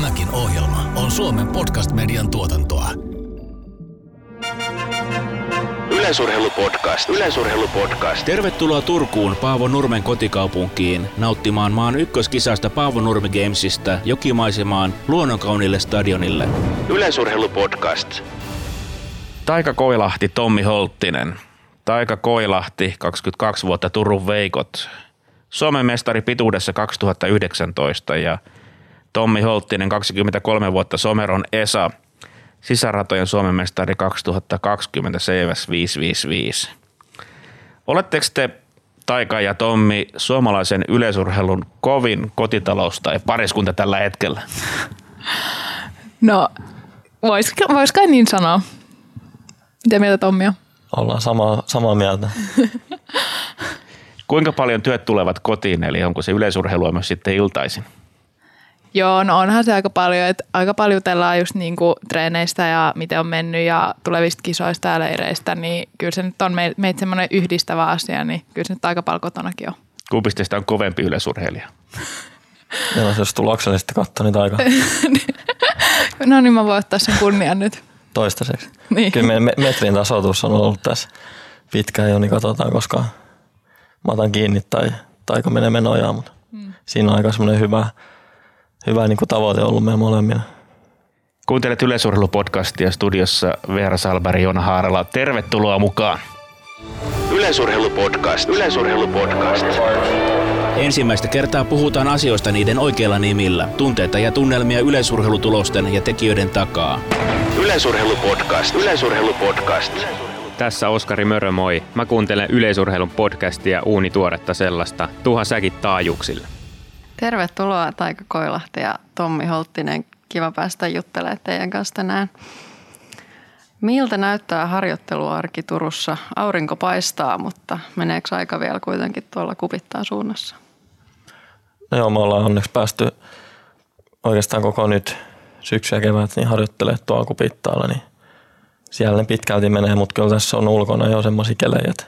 Tämäkin ohjelma on Suomen podcast-median tuotantoa. Yleisurheilupodcast. Yleisurheilupodcast. Tervetuloa Turkuun Paavo Nurmen kotikaupunkiin nauttimaan maan ykköskisasta Paavo Nurmi Gamesista jokimaisemaan luonnonkaunille stadionille. Yleisurheilupodcast. Taika Koilahti, Tommi Holttinen. Taika Koilahti, 22 vuotta Turun Veikot. Suomen mestari pituudessa 2019 ja Tommi Holttinen, 23 vuotta Someron Esa. Sisäratojen Suomen mestari 2020 CVS 555. Oletteko te Taika ja Tommi suomalaisen yleisurheilun kovin kotitalous tai pariskunta tällä hetkellä? No, vois, vois kai niin sanoa. Mitä mieltä Tommi on? Ollaan samaa, samaa mieltä. Kuinka paljon työt tulevat kotiin, eli onko se yleisurheilua myös sitten iltaisin? Joo, no onhan se aika paljon, että aika paljon jutellaan just niinku treeneistä ja miten on mennyt ja tulevista kisoista ja leireistä, niin kyllä se nyt on meitä semmoinen yhdistävä asia, niin kyllä se nyt aika paljon kotonakin on. Kumpi teistä on kovempi yleisurheilija? Joo, jos tuloksellisesti katsoo, niin aika. no niin, mä voin ottaa sen kunnian nyt. Toistaiseksi. Niin. Kyllä me metrin tasoitus on ollut tässä pitkään jo, niin katsotaan, koska mä otan kiinni tai taika menee menojaan, mutta mm. siinä on aika semmoinen hyvä, hyvä niin kuin tavoite ollut meidän molemmilla. Kuuntelet Yleisurheilupodcastia studiossa Veera Salberg ja Joona Haarala. Tervetuloa mukaan. Yleisurheilupodcast. Yleisurheilupodcast. Ensimmäistä kertaa puhutaan asioista niiden oikeilla nimillä. Tunteita ja tunnelmia yleisurheilutulosten ja tekijöiden takaa. Yleisurheilupodcast. Yleisurheilupodcast. Tässä Oskari Mörö, moi. Mä kuuntelen yleisurheilun podcastia Uunituoretta sellaista. Tuha säkin taajuuksille. Tervetuloa Taika Koilahti ja Tommi Holttinen. Kiva päästä juttelemaan teidän kanssa tänään. Miltä näyttää harjoitteluarki Turussa? Aurinko paistaa, mutta meneekö aika vielä kuitenkin tuolla kupittaa suunnassa? No joo, me ollaan onneksi päästy oikeastaan koko nyt syksy ja kevät niin harjoittelee tuolla kupittaalla, niin siellä ne pitkälti menee, mutta kyllä tässä on ulkona jo semmoisia kelejä, että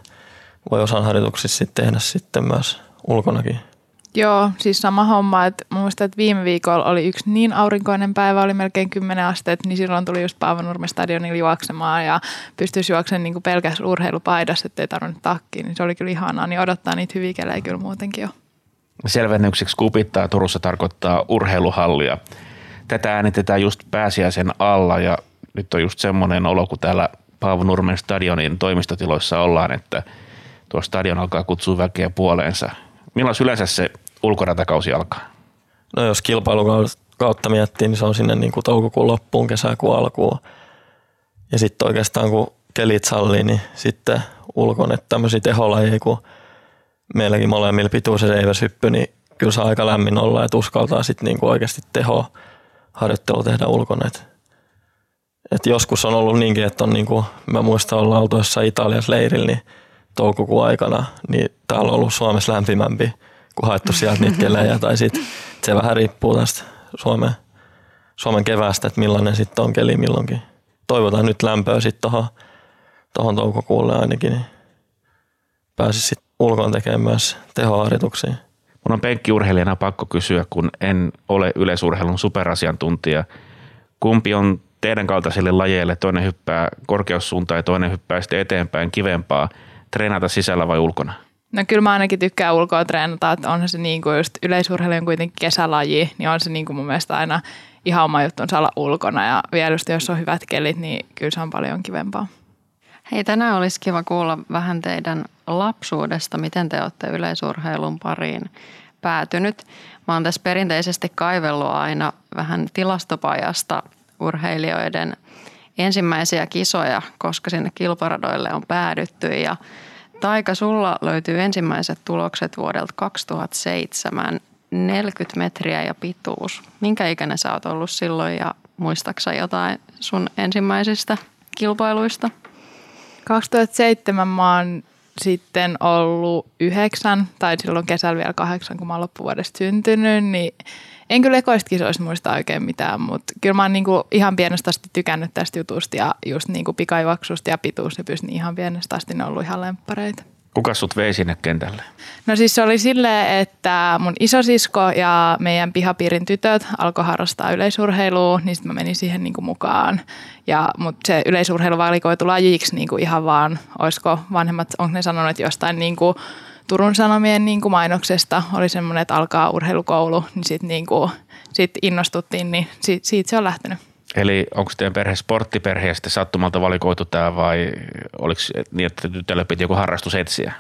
voi osan harjoituksissa sitten tehdä sitten myös ulkonakin. Joo, siis sama homma, että muistan, että viime viikolla oli yksi niin aurinkoinen päivä, oli melkein 10 astetta, niin silloin tuli just Paavanurmen stadionille juoksemaan ja pystyisi juoksemaan niin pelkästään urheilupaidassa, ettei tarvinnut takkiin, niin se oli kyllä ihanaa, niin odottaa niitä hyviä kelejä kyllä muutenkin jo. Selvennykseksi kupittaa Turussa tarkoittaa urheiluhallia. Tätä äänitetään just pääsiäisen alla ja nyt on just semmoinen olo, kun täällä Paavo Nurmen stadionin toimistotiloissa ollaan, että tuo stadion alkaa kutsua väkeä puoleensa. Milloin yleensä se ulkoratakausi alkaa? No jos kilpailukautta miettii, niin se on sinne niin kuin toukokuun loppuun, kesäkuun alkuun. Ja sitten oikeastaan kun kelit sallii, niin sitten ulkon, että tämmöisiä teholajeja, kun meilläkin molemmilla pituus ja hyppy, niin kyllä saa aika lämmin olla, että uskaltaa sitten niin oikeasti teho harjoittelu tehdä ulkona. Et, et joskus on ollut niinkin, että on niin kuin, mä muistan olla oltu jossain Italiassa leirillä, niin toukokuun aikana, niin täällä on ollut Suomessa lämpimämpi kun haettu sieltä niitä kelejä. Tai sit, se vähän riippuu tästä Suomen, Suomen keväästä, että millainen sitten on keli milloinkin. Toivotaan nyt lämpöä sitten tuohon tohon toukokuulle ainakin, niin pääsisi sitten ulkoon tekemään myös tehoharjoituksia. Mun on penkkiurheilijana pakko kysyä, kun en ole yleisurheilun superasiantuntija. Kumpi on teidän kaltaisille lajeille, toinen hyppää korkeussuuntaan ja toinen hyppää sitten eteenpäin kivempaa, treenata sisällä vai ulkona? No kyllä mä ainakin tykkään ulkoa treenata, että onhan se niin kuin just yleisurheilu on kuitenkin kesälaji, niin on se niin kuin mun mielestä aina ihan oma juttu olla ulkona ja vielä just jos on hyvät kelit, niin kyllä se on paljon kivempaa. Hei, tänään olisi kiva kuulla vähän teidän lapsuudesta, miten te olette yleisurheilun pariin päätynyt. Mä oon tässä perinteisesti kaivellut aina vähän tilastopajasta urheilijoiden ensimmäisiä kisoja, koska sinne kilparadoille on päädytty ja Taika, sulla löytyy ensimmäiset tulokset vuodelta 2007, 40 metriä ja pituus. Minkä ikäinen sä oot ollut silloin ja muistaksa jotain sun ensimmäisistä kilpailuista? 2007 mä oon sitten ollut yhdeksän, tai silloin kesällä vielä kahdeksan, kun mä oon loppuvuodesta syntynyt, niin en kyllä ekoista kisoista muista oikein mitään, mutta kyllä mä oon niinku ihan pienestä asti tykännyt tästä jutusta ja just niinku pikajuoksusta ja pituus ja niin ihan pienestä asti ne on ollut ihan lemppareita. Kuka sut vei sinne kentälle? No siis se oli silleen, että mun isosisko ja meidän pihapiirin tytöt alkoi harrastaa yleisurheilua, niin sitten mä menin siihen niin kuin mukaan. Ja, mutta se yleisurheilu valikoitu lajiksi niin kuin ihan vaan, olisiko vanhemmat, onko ne sanonut että jostain niin kuin Turun Sanomien niin kuin mainoksesta oli semmoinen, että alkaa urheilukoulu, niin sitten niin kuin, sit innostuttiin, niin siitä, siitä se on lähtenyt. Eli onko teidän perhe sporttiperhe ja sitten sattumalta valikoitu tämä vai oliko niin, että tytölle piti joku harrastus etsiä?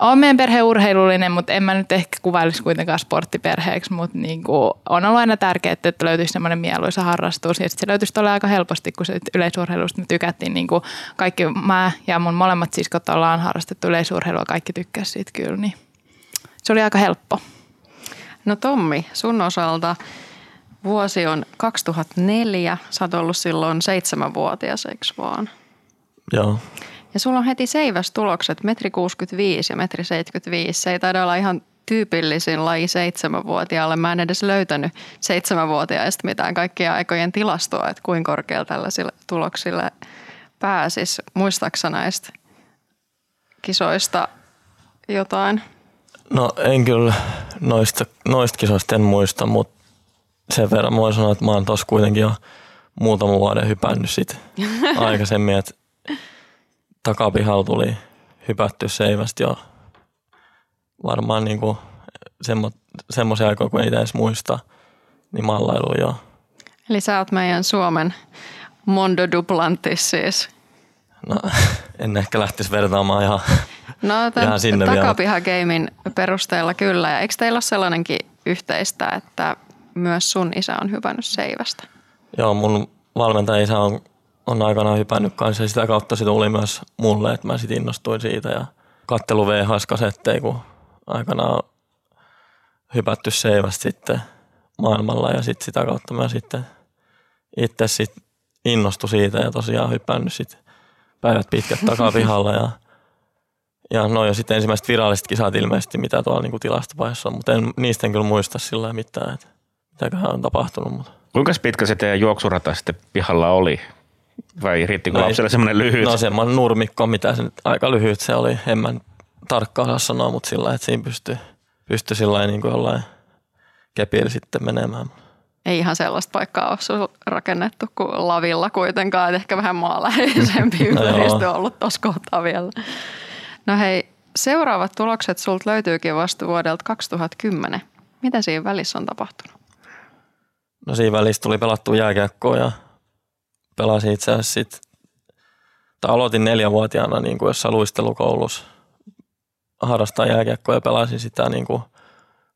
On meidän perhe urheilullinen, mutta en mä nyt ehkä kuvailisi kuitenkaan sporttiperheeksi, mutta niin kuin on ollut aina tärkeää, että löytyisi semmoinen mieluisa harrastus. Ja se löytyisi tuolla aika helposti, kun se yleisurheilusta me tykättiin. Niin kuin kaikki mä ja mun molemmat siskot ollaan harrastettu yleisurheilua, kaikki tykkäsivät siitä kyllä. Niin se oli aika helppo. No Tommi, sun osalta vuosi on 2004. Sä oot ollut silloin seitsemänvuotias, eikö vaan? Joo. Ja sulla on heti seiväs tulokset, metri 65 ja metri 75. Se ei taida olla ihan tyypillisin laji seitsemänvuotiaalle. Mä en edes löytänyt seitsemänvuotiaista mitään kaikkia aikojen tilastoa, että kuinka korkealla tällaisilla tuloksilla pääsis. Muistaaksä näistä kisoista jotain? No en kyllä noista, noista kisoista en muista, mutta sen verran voin sanoa, että mä oon tossa kuitenkin jo muutaman vuoden hypännyt sit aikaisemmin, että takapihalla tuli hypätty seivästi jo varmaan niinku semmo, semmoisia aikoja, kun ei edes muista, niin mallailu jo. Eli sä oot meidän Suomen Mondo Duplantis siis. No, en ehkä lähtisi vertaamaan ihan, No ihan tämän sinne vielä. takapihageimin perusteella kyllä. Ja eikö teillä ole sellainenkin yhteistä, että myös sun isä on hypännyt seivästä? Joo, mun valmentaja isä on, on aikanaan hypännyt kanssa ja sitä kautta se tuli myös mulle, että mä sitten innostuin siitä ja kattelu VHS-kasetteja, kun aikanaan hypätty seivästä sitten maailmalla ja sitten sitä kautta mä sitten itse sit innostui siitä ja tosiaan hypännyt sitten päivät pitkät takapihalla ja ja no ja sitten ensimmäiset viralliset kisat ilmeisesti, mitä tuolla niinku tilastopaiheessa on, mutta en, niistä en kyllä muista sillä mitään, että mitäköhän on tapahtunut. Mutta. Kuinka pitkä se teidän juoksurata sitten pihalla oli? Vai riittikö No lapselle semmoinen lyhyt? No semmoinen nurmikko, mitä se nyt aika lyhyt se oli. En mä tarkkaan osaa sanoa, mutta sillä että siinä pystyi pysty sillä niin kuin jollain kepillä sitten menemään. Ei ihan sellaista paikkaa ole rakennettu kuin lavilla kuitenkaan, että ehkä vähän maaläheisempi No ympäristö on ollut tuossa kohtaa vielä. No hei, seuraavat tulokset sulta löytyykin vasta vuodelta 2010. Mitä siinä välissä on tapahtunut? No siinä välissä tuli pelattu jääkiekkoa ja pelasin itse asiassa sit, tai aloitin neljänvuotiaana niin kuin jossain luistelukoulussa harrastaa jääkiekkoa ja pelasin sitä niin kuin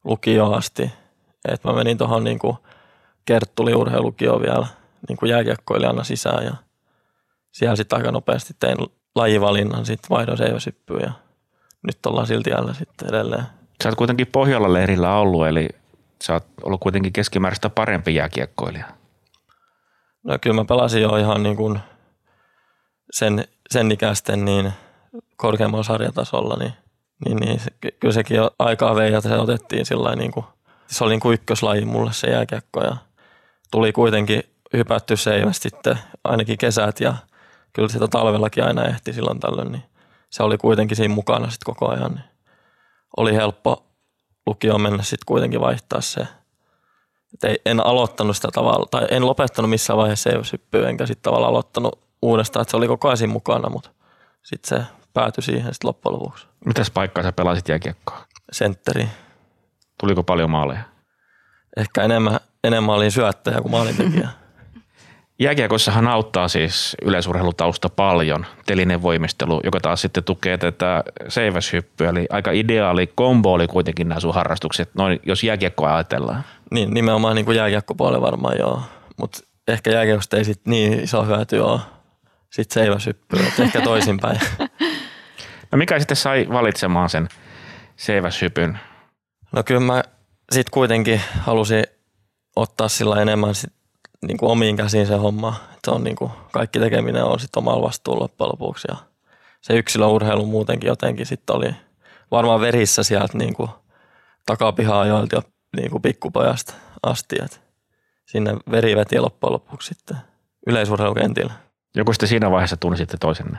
lukioon asti. Et mä menin tuohon niin Kerttuli urheilukioon vielä niin kuin jääkiekkoilijana sisään ja siellä sitten aika nopeasti tein lajivalinnan, sitten vaihdoin seiväsyppyyn ja nyt ollaan silti jälleen sitten edelleen. Sä oot kuitenkin Pohjola leirillä ollut, eli sä oot ollut kuitenkin keskimääräistä parempi jääkiekkoilija. No kyllä mä pelasin jo ihan niin kuin sen, sen ikäisten niin korkeammalla sarjatasolla, niin, niin, niin se, ky- kyllä sekin jo aikaa vei, että se otettiin sillä niin kuin, se oli niin kuin ykköslaji mulle se jääkiekko ja tuli kuitenkin hypätty seivästi sitten ainakin kesät ja kyllä sitä talvellakin aina ehti silloin tällöin, niin se oli kuitenkin siinä mukana sitten koko ajan. Niin oli helppo lukioon mennä sitten kuitenkin vaihtaa se et en aloittanut sitä tavalla, tai en lopettanut missään vaiheessa seiväsyppyä, enkä sitten tavallaan aloittanut uudestaan, että se oli koko ajan siinä mukana, mutta sitten se päätyi siihen sitten loppujen lopuksi. Mitäs paikkaa sä pelasit jääkiekkoa? Sentteri. Tuliko paljon maaleja? Ehkä enemmän, enemmän olin syöttäjä kuin maalintekijä. Jääkiekossahan auttaa siis yleisurheilutausta paljon, telinen voimistelu, joka taas sitten tukee tätä seiväshyppyä. Eli aika ideaali kombo oli kuitenkin nämä sun harrastukset, noin, jos jääkiekkoa ajatellaan. Niin, nimenomaan niin kuin jääkiekkopuolella varmaan joo, mutta ehkä jääkiekosta ei sit niin iso hyöty ole sitten seiväsyppyä, että ehkä toisinpäin. No mikä sitten sai valitsemaan sen seiväshypyn? No kyllä mä sitten kuitenkin halusin ottaa sillä enemmän sit, niin kuin omiin käsiin se homma. Et Se on niin kuin, kaikki tekeminen on sitten omalla vastuulla loppujen lopuksi. Ja se yksilöurheilu muutenkin jotenkin sitten oli varmaan verissä sieltä niin kuin takapihaa joilta jo niin kuin pikkupojasta asti. Et sinne veri veti loppujen lopuksi sitten yleisurheilukentillä. Joku sitten siinä vaiheessa tunnisitte toisenne.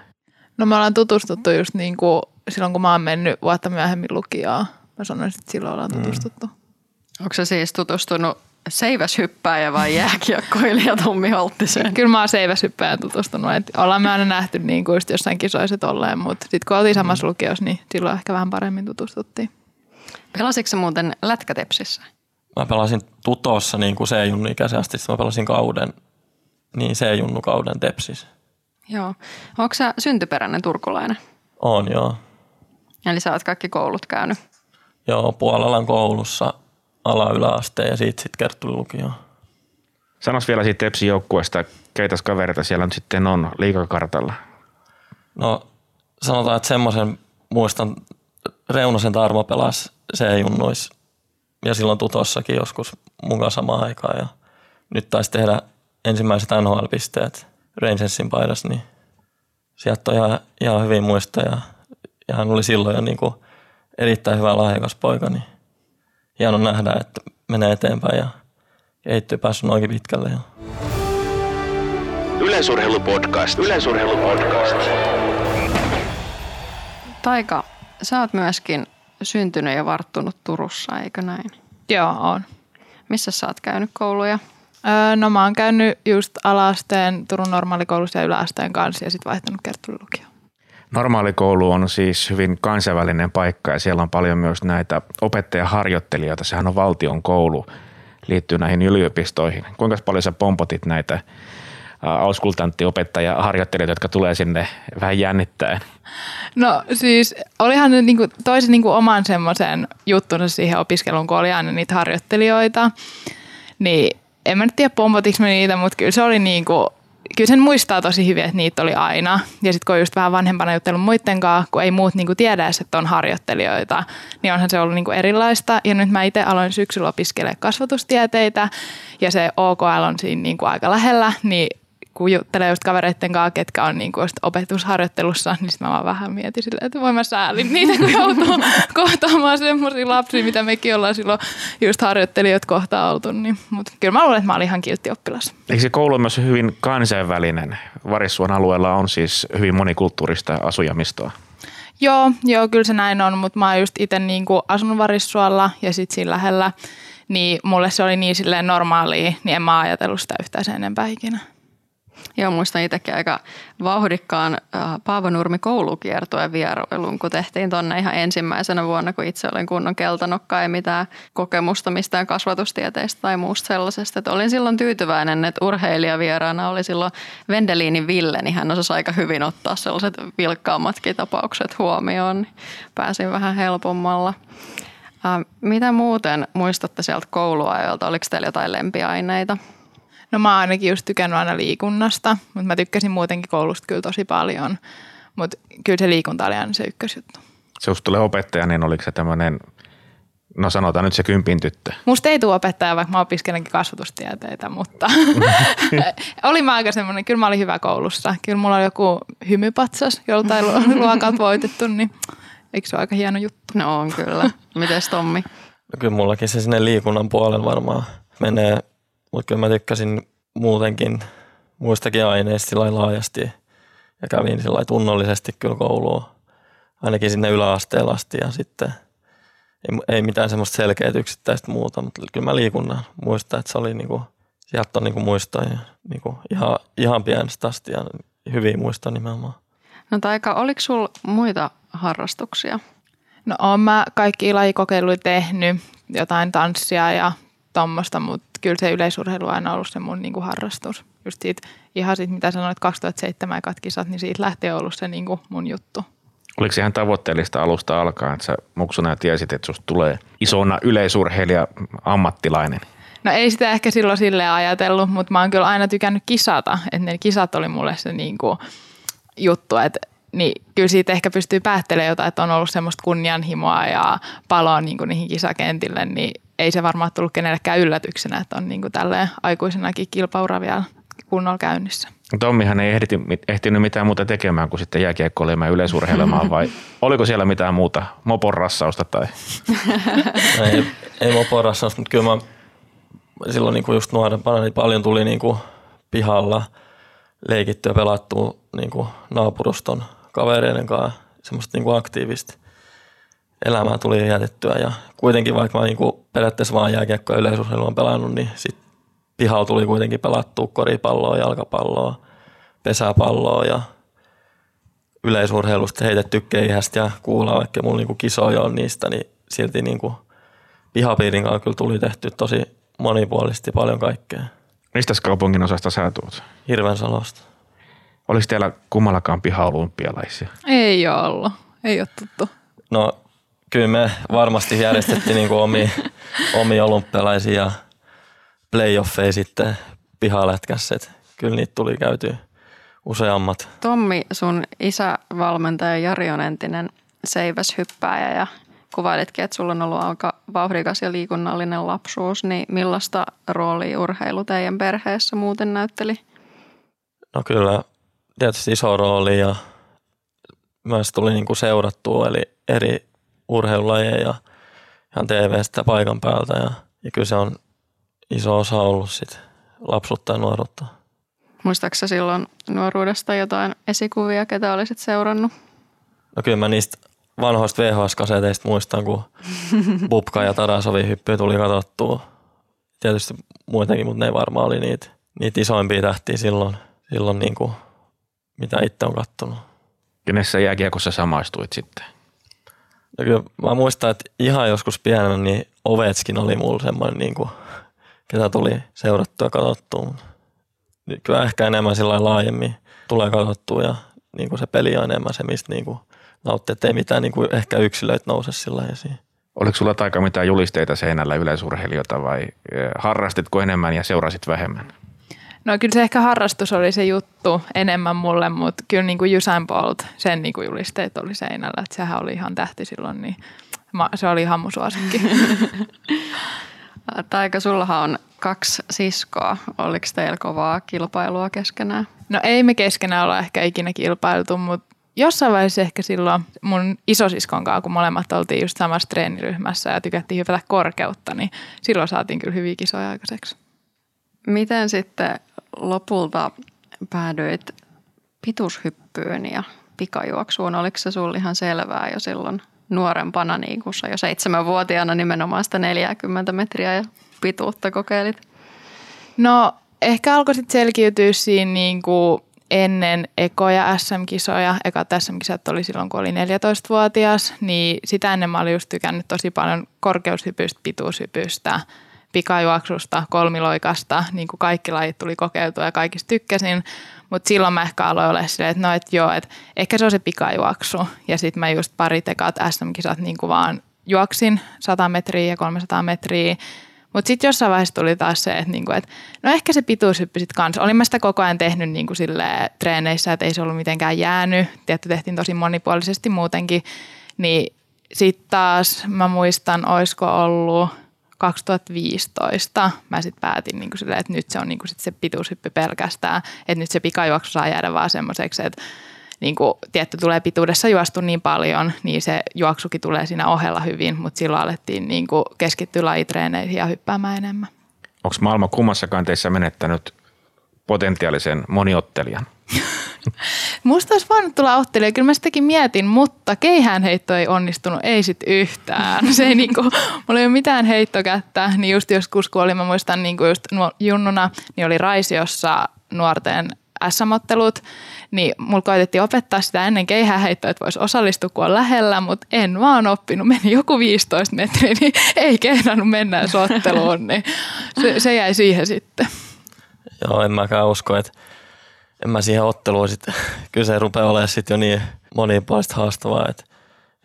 No me ollaan tutustuttu just niin kuin silloin, kun mä oon mennyt vuotta myöhemmin lukioon. Mä sanoisin, että silloin ollaan tutustuttu. Mm. Onko se siis tutustunut seiväshyppääjä vai jääkiekkoilija Tommi Holttiseen? Kyllä mä oon seiväshyppäjän tutustunut. Et ollaan me aina nähty niin kuin just jossain kisoiset olleen, mutta sitten kun oltiin samassa lukiossa, niin silloin ehkä vähän paremmin tutustuttiin. Pelasitko muuten lätkätepsissä? Mä pelasin tutossa niin kuin C-junnu ikäisen asti, sitten mä pelasin kauden, niin C-junnu kauden tepsis. Joo. Onko sä syntyperäinen turkulainen? On joo. Eli sä oot kaikki koulut käynyt. Joo, Puolalan koulussa ala yläaste ja siitä sitten Kerttuli lukioon. Sanois vielä siitä Tepsin joukkueesta, keitäs kavereita siellä nyt sitten on liikakartalla. No sanotaan, että semmoisen muistan, Reunasen Tarmo pelasi C-junnuis ja silloin tutossakin joskus mun kanssa samaan aikaan ja nyt taisi tehdä ensimmäiset NHL-pisteet Rangersin paidassa, niin sieltä on ihan, ihan hyvin muista ja, ja hän oli silloin jo niin kuin erittäin hyvä lahjakas poika, niin hieno nähdä, että menee eteenpäin ja kehittyy päässyt noinkin pitkälle. Ja Yleisurheilupodcast. Yleisurheilupodcast. Taika, sä oot myöskin syntynyt ja varttunut Turussa, eikö näin? Joo, on. Missä sä oot käynyt kouluja? Öö, no mä oon käynyt just alaasteen Turun normaalikoulussa ja yläasteen kanssa ja sitten vaihtanut Kerttulukioon. Normaalikoulu on siis hyvin kansainvälinen paikka ja siellä on paljon myös näitä opettajaharjoittelijoita. Sehän on valtion koulu, liittyy näihin yliopistoihin. Kuinka paljon sä pompotit näitä auskultanttiopettajia-harjoittelijoita, jotka tulee sinne vähän jännittäen? No siis olihan ne niinku, toisi niinku oman semmoisen juttunsa siihen opiskeluun, kun oli aina niitä harjoittelijoita. Niin en mä nyt tiedä pompotiks me niitä, mutta kyllä se oli niinku, kyllä sen muistaa tosi hyvin, että niitä oli aina. Ja sitten kun on just vähän vanhempana juttellut muiden kanssa, kun ei muut niinku tiedä edes, että on harjoittelijoita, niin onhan se ollut niinku erilaista. Ja nyt mä itse aloin syksyllä opiskelemaan kasvatustieteitä ja se OKL on siinä niinku aika lähellä, niin kun juttelee just kavereiden kanssa, ketkä on niin just opetusharjoittelussa, niin sitten mä vaan vähän mietin silleen, että voin mä säälin niitä, kun joutuu kohtaamaan semmoisia lapsia, mitä mekin ollaan silloin just harjoittelijat kohta oltu. Niin. Mutta kyllä mä luulen, että mä olin ihan kiltti oppilas. Eikö se koulu on myös hyvin kansainvälinen? Varissuon alueella on siis hyvin monikulttuurista asujamistoa. Joo, joo, kyllä se näin on, mutta mä oon just itse niin asunut Varissuolla ja sitten siinä lähellä, niin mulle se oli niin silleen normaalia, niin en mä ajatellut sitä yhtään sen enempää ikinä. Joo, muistan itsekin aika vauhdikkaan äh, Paavo Nurmi koulukiertojen vierailuun, kun tehtiin tuonne ihan ensimmäisenä vuonna, kun itse olin kunnon keltanokka, ei mitään kokemusta mistään kasvatustieteistä tai muusta sellaisesta. Että olin silloin tyytyväinen, että urheilijavieraana oli silloin Vendeliinin Ville, niin hän osasi aika hyvin ottaa sellaiset vilkkaammatkin tapaukset huomioon. Pääsin vähän helpommalla. Äh, mitä muuten muistatte sieltä kouluajoilta? Oliko teillä jotain lempiaineita? No mä oon ainakin just tykännyt aina liikunnasta, mutta mä tykkäsin muutenkin koulusta kyllä tosi paljon. Mutta kyllä se liikunta oli aina se ykkösjuttu. Se just tulee opettaja, niin oliko se tämmöinen, no sanotaan nyt se kympin tyttö. Musta ei tule opettaja, vaikka mä opiskelenkin kasvatustieteitä, mutta oli mä aika semmoinen, kyllä mä olin hyvä koulussa. Kyllä mulla oli joku hymypatsas joltain luokalta voitettu, niin eikö se ole aika hieno juttu? No on kyllä. Mites Tommi? No kyllä mullakin se sinne liikunnan puolen varmaan menee mutta kyllä mä tykkäsin muutenkin muistakin aineista laajasti ja kävin sillä tunnollisesti kyllä koulua ainakin sinne yläasteella asti ja sitten ei, ei mitään semmoista selkeää yksittäistä muuta, mutta kyllä mä liikunnan muistan, että se oli niinku, sieltä on niinku muistoja niinku ihan, ihan pienestä asti ja hyviä muista nimenomaan. No Taika, oliko sulla muita harrastuksia? No oon mä kaikki lajikokeiluja tehnyt, jotain tanssia ja tuommoista, mutta kyllä se yleisurheilu on aina ollut se mun niin kuin harrastus. Just siitä, ihan siitä, mitä sanoit, 2007 ekat kisat, niin siitä lähtee ollut se niin kuin mun juttu. Oliko ihan tavoitteellista alusta alkaen, että sä muksuna tiesit, että susta tulee isona yleisurheilija ammattilainen? No ei sitä ehkä silloin sille ajatellut, mutta mä oon kyllä aina tykännyt kisata. Että ne kisat oli mulle se niin kuin juttu, että niin kyllä siitä ehkä pystyy päättelemään jotain, että on ollut semmoista kunnianhimoa ja paloa niin kuin niihin kisakentille, niin ei se varmaan tullut kenellekään yllätyksenä, että on niin kuin tälleen aikuisenakin kilpaura vielä kunnolla käynnissä. Tommihan ei ehti, ehtinyt mitään muuta tekemään kuin sitten jääkiekkoilemaan ja yleisurheilemaan vai oliko siellä mitään muuta moporassausta tai? ei, ei moporassausta, mutta kyllä mä silloin niin kuin just nuorempana niin paljon tuli niin kuin pihalla leikittyä pelattua niin kuin naapuruston kavereiden kanssa semmoista niin kuin aktiivista elämää tuli jätettyä ja kuitenkin vaikka mä niin kuin periaatteessa vaan jääkiekkoa yleisurheilua on pelannut, niin sit pihalla tuli kuitenkin pelattua koripalloa, jalkapalloa, pesäpalloa ja yleisurheilusta heitetty keihästä ja kuulla, vaikka mulla niinku kisoja on niistä, niin silti niinku pihapiirin kanssa kyllä tuli tehty tosi monipuolisesti paljon kaikkea. Mistä kaupungin osasta sä tuut? Hirveän salosta. Oliko teillä kummallakaan piha-olympialaisia? Ei ole ollut. Ei ole tuttu. No kyllä me varmasti järjestettiin niinku omia, omia olympialaisia ja playoffeja sitten pihalätkässä. Et Kyllä niitä tuli käytyä useammat. Tommi, sun isä valmentaja Jari on entinen seiväshyppääjä ja kuvailitkin, että sulla on ollut aika vauhdikas ja liikunnallinen lapsuus, niin millaista roolia urheilu teidän perheessä muuten näytteli? No kyllä tietysti iso rooli ja myös tuli niinku seurattua eli eri urheilulajeja ihan TV-stä paikan päältä ja, ja kyllä se on iso osa ollut sit lapsuutta ja nuoruutta. Muistaaksä silloin nuoruudesta jotain esikuvia, ketä olisit seurannut? No kyllä mä niistä vanhoista VHS-kaseteista muistan, kun Bubka ja Tarasovin hyppyä tuli katsottua. Tietysti muitakin, mutta ne varmaan oli niitä, niitä isoimpia tähtiä silloin, silloin niin kuin, mitä itse on kattonut. Kenessä jääkiekossa samaistuit sitten? No kyllä mä muistan, että ihan joskus pienenä niin Ovetskin oli mulla semmoinen, niin kuin, ketä tuli seurattua ja katsottua. Nyt Kyllä ehkä enemmän sillä laajemmin tulee katsottua ja niin kuin se peli on enemmän se, mistä niin kuin nauttii, että ei mitään niin kuin ehkä yksilöitä nouse sillä esiin. Oliko sulla taika mitään julisteita seinällä yleisurheilijoita vai eh, harrastitko enemmän ja seurasit vähemmän? No kyllä se ehkä harrastus oli se juttu enemmän mulle, mutta kyllä niin kuin Usain Bolt, sen niin kuin julisteet oli seinällä. Että sehän oli ihan tähti silloin, niin ma- se oli ihan mun suosikki. Taika, sullahan on kaksi siskoa. Oliko teillä kovaa kilpailua keskenään? No ei me keskenään olla ehkä ikinä kilpailtu, mutta jossain vaiheessa ehkä silloin mun isosiskon kanssa, kun molemmat oltiin just samassa treeniryhmässä ja tykättiin hypätä korkeutta, niin silloin saatiin kyllä hyviä kisoja aikaiseksi. Miten sitten lopulta päädyit pituushyppyyn ja pikajuoksuun? Oliko se sulla ihan selvää jo silloin nuorempana, niin kun sä jo seitsemänvuotiaana nimenomaan sitä 40 metriä ja pituutta kokeilit? No ehkä alkoi sitten selkiytyä siinä niin kuin ennen ekoja SM-kisoja. Ekat SM-kisat oli silloin, kun oli 14-vuotias, niin sitä ennen mä olin just tykännyt tosi paljon korkeushypystä, pituushypystä, pikajuoksusta, kolmiloikasta, niin kuin kaikki lajit tuli kokeiltua ja kaikista tykkäsin. Mutta silloin mä ehkä aloin olla silleen, että no et joo, että ehkä se on se pikajuoksu. Ja sitten mä just pari tekat SM-kisat niin kuin vaan juoksin 100 metriä ja 300 metriä. Mutta sitten jossain vaiheessa tuli taas se, että niinku, et, no ehkä se pituushyppy sitten kanssa. Olin mä sitä koko ajan tehnyt niinku sille treeneissä, että ei se ollut mitenkään jäänyt. Tietty tehtiin tosi monipuolisesti muutenkin. Niin sitten taas mä muistan, oisko ollut 2015 mä sitten päätin niinku silleen, että nyt se on niinku sit se pituushyppy pelkästään. Että nyt se pikajuoksu saa jäädä vaan semmoiseksi, että niin kuin, tietty tulee pituudessa juostu niin paljon, niin se juoksukin tulee siinä ohella hyvin, mutta silloin alettiin niin kuin keskittyä lajitreeneihin ja hyppäämään enemmän. Onko maailma kummassakaan teissä menettänyt potentiaalisen moniottelijan? Musta olisi voinut tulla ottelija, kyllä mä sitäkin mietin, mutta keihäänheitto ei onnistunut, ei sit yhtään. Se ei niinku, mulla ei ole mitään heittokättä, niin just joskus kun oli, mä muistan niinku just junnuna, niin oli Raisiossa nuorten SM-ottelut, niin mulla koitettiin opettaa sitä ennen keihäänheittoa, että voisi osallistua, kun on lähellä, mutta en vaan oppinut. Meni joku 15 metriä, niin ei kehdannut mennä otteluun, niin se, se jäi siihen sitten. Joo, en mäkään usko, että en mä siihen otteluun sitten, kyllä se rupeaa olemaan sitten jo niin monipuolista haastavaa, että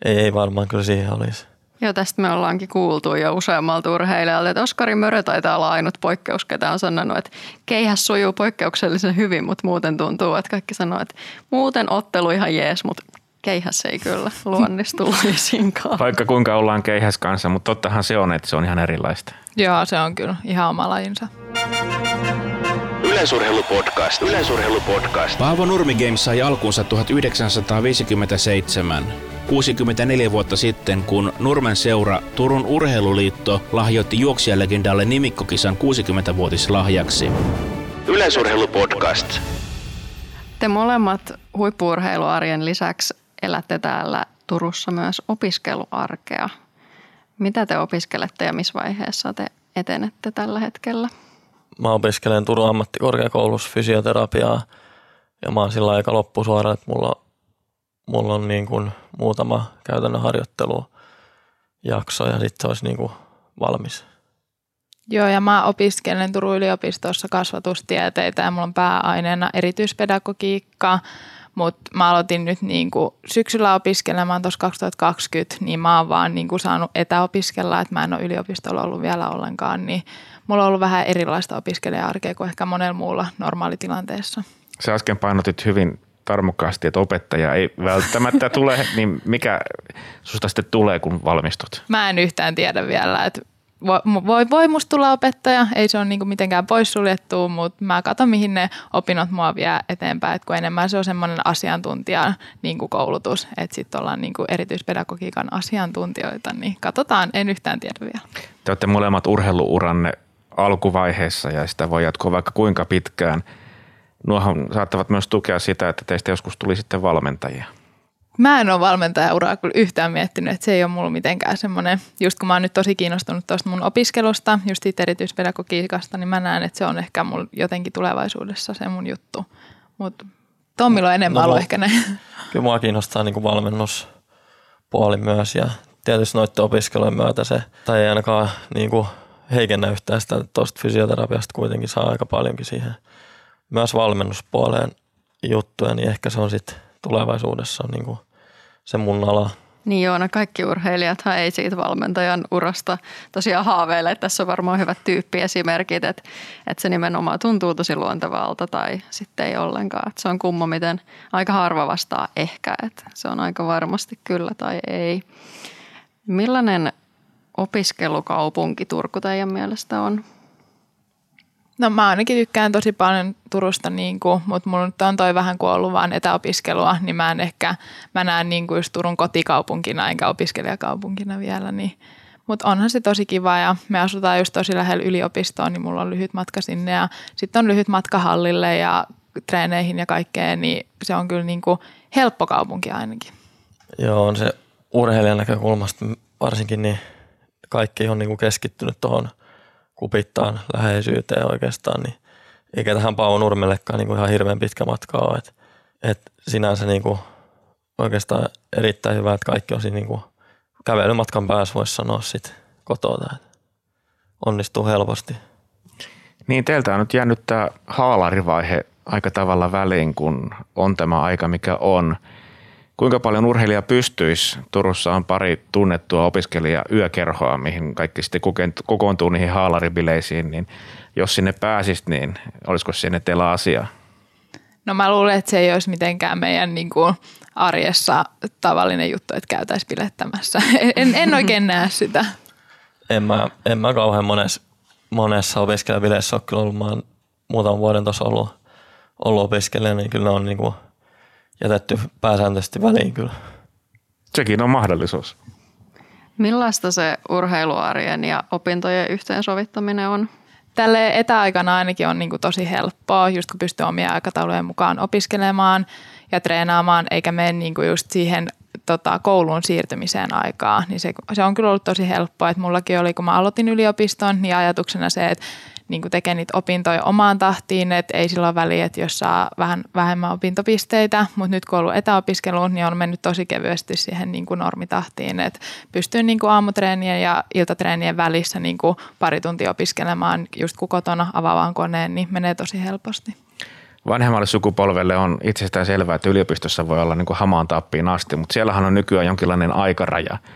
ei, ei varmaan kyllä siihen olisi. Joo, tästä me ollaankin kuultu jo useammalta urheilijalta, että Oskari Mörö taitaa olla ainut poikkeus, ketä on sanonut, että keihäs sujuu poikkeuksellisen hyvin, mutta muuten tuntuu, että kaikki sanoo, että muuten ottelu ihan jees, mutta keihäs ei kyllä luonnistu laisinkaan. Vaikka kuinka ollaan keihäs kanssa, mutta tottahan se on, että se on ihan erilaista. Joo, se on kyllä ihan oma lajinsa. Yleisurheilupodcast. Yleisurheilupodcast. Paavo Nurmi Games sai alkunsa 1957. 64 vuotta sitten, kun Nurmen seura Turun Urheiluliitto lahjoitti juoksijalegendalle nimikkokisan 60-vuotislahjaksi. Yleisurheilupodcast. Te molemmat huippuurheiluarjen lisäksi elätte täällä Turussa myös opiskeluarkea. Mitä te opiskelette ja missä vaiheessa te etenette tällä hetkellä? Mä opiskelen Turun ammattikorkeakoulussa fysioterapiaa ja mä oon sillä aika loppusuora, että mulla, mulla on niin kuin muutama käytännön harjoittelu jakso ja sitten se olisi niin kuin valmis. Joo, ja mä opiskelen Turun yliopistossa kasvatustieteitä ja mulla on pääaineena erityispedagogiikka, mutta mä aloitin nyt niin kuin syksyllä opiskelemaan tuossa 2020, niin mä oon vaan niin kuin saanut etäopiskella, että mä en ole yliopistolla ollut vielä ollenkaan, niin mulla on ollut vähän erilaista opiskelija-arkea kuin ehkä monella muulla normaalitilanteessa. Sä äsken painotit hyvin tarmokkaasti, että opettaja ei välttämättä tule, niin mikä susta sitten tulee, kun valmistut? Mä en yhtään tiedä vielä, että voi, voi, voi musta tulla opettaja, ei se ole niinku mitenkään poissuljettu, mutta mä katson mihin ne opinnot mua vie eteenpäin, että kun enemmän se on semmoinen asiantuntija niinku koulutus, että sitten ollaan niinku erityispedagogiikan asiantuntijoita, niin katsotaan, en yhtään tiedä vielä. Te olette molemmat urheiluuranne alkuvaiheessa ja sitä voi jatkoa vaikka kuinka pitkään. Nuohan saattavat myös tukea sitä, että teistä joskus tuli sitten valmentajia. Mä en ole valmentajauraa kyllä yhtään miettinyt, että se ei ole mulla mitenkään semmoinen, just kun mä oon nyt tosi kiinnostunut tuosta mun opiskelusta, just siitä erityispedagogiikasta, niin mä näen, että se on ehkä mulla jotenkin tulevaisuudessa se mun juttu. Mutta Tommilla on enemmän no, ehkä ne. Kyllä mua kiinnostaa niin valmennuspuoli myös ja tietysti noiden opiskelujen myötä se, tai ei ainakaan niin kuin heikennä yhtään sitä, tuosta fysioterapiasta kuitenkin saa aika paljonkin siihen myös valmennuspuoleen juttuja, niin ehkä se on sitten tulevaisuudessa niin kuin se mun ala. Niin joo, no kaikki urheilijathan ei siitä valmentajan urasta tosiaan haaveile. Tässä on varmaan hyvät tyyppiesimerkit, että, että se nimenomaan tuntuu tosi luontevalta tai sitten ei ollenkaan. Että se on kumma, miten aika harva vastaa ehkä, että se on aika varmasti kyllä tai ei. Millainen opiskelukaupunki Turku teidän mielestä on? No mä ainakin tykkään tosi paljon Turusta, niin kuin, mutta mulla nyt on toi vähän kuin ollut vaan etäopiskelua, niin mä en ehkä, mä näen niin kuin just Turun kotikaupunkina enkä opiskelijakaupunkina vielä, niin mutta onhan se tosi kiva ja me asutaan just tosi lähellä yliopistoa, niin mulla on lyhyt matka sinne ja sitten on lyhyt matka hallille ja treeneihin ja kaikkeen, niin se on kyllä niin kuin helppo kaupunki ainakin. Joo, on se urheilijan näkökulmasta varsinkin, niin kaikki on niin kuin keskittynyt tuohon kupittaan läheisyyteen oikeastaan, niin eikä tähän Paavo Nurmellekaan niin kuin ihan hirveän pitkä matka ole. Et, et sinänsä niin kuin oikeastaan erittäin hyvä, että kaikki on siinä niin kuin kävelymatkan päässä, voisi sanoa sit kotota. Et onnistuu helposti. Niin, teiltä on nyt jäänyt tämä haalarivaihe aika tavalla väliin, kun on tämä aika, mikä on – Kuinka paljon urheilija pystyisi? Turussa on pari tunnettua opiskelija yökerhoa, mihin kaikki sitten kokoontuu niihin haalaribileisiin, niin jos sinne pääsisit, niin olisiko sinne teillä asiaa? No mä luulen, että se ei olisi mitenkään meidän niin kuin arjessa tavallinen juttu, että käytäisiin bilettämässä. En, en oikein näe sitä. En mä, en mä kauhean monessa, monessa opiskelijabileissä ole kyllä ollut. Mä oon muutaman vuoden tuossa ollut, ollut opiskelija, niin kyllä ne on niin kuin – jätetty pääsääntöisesti väliin kyllä. Sekin on mahdollisuus. Millaista se urheiluarjen ja opintojen yhteensovittaminen on? Tälle etäaikana ainakin on niin kuin tosi helppoa, just kun pystyy omia aikataulujen mukaan opiskelemaan ja treenaamaan, eikä mene niin kuin just siihen tota, kouluun siirtymiseen aikaa, niin se, se on kyllä ollut tosi helppoa. Että mullakin oli, kun mä aloitin yliopiston, niin ajatuksena se, että niin kuin tekee niitä opintoja omaan tahtiin, että ei sillä ole väliä, että jos saa vähän vähemmän opintopisteitä, mutta nyt kun on ollut etäopiskeluun, niin on mennyt tosi kevyesti siihen niin kuin normitahtiin, että pystyy niin kuin aamutreenien ja iltatreenien välissä niin kuin pari tuntia opiskelemaan just kun kotona avaavaan koneen, niin menee tosi helposti. Vanhemmalle sukupolvelle on itsestään selvää, että yliopistossa voi olla niin kuin hamaan tappiin asti, mutta siellähän on nykyään jonkinlainen aikaraja –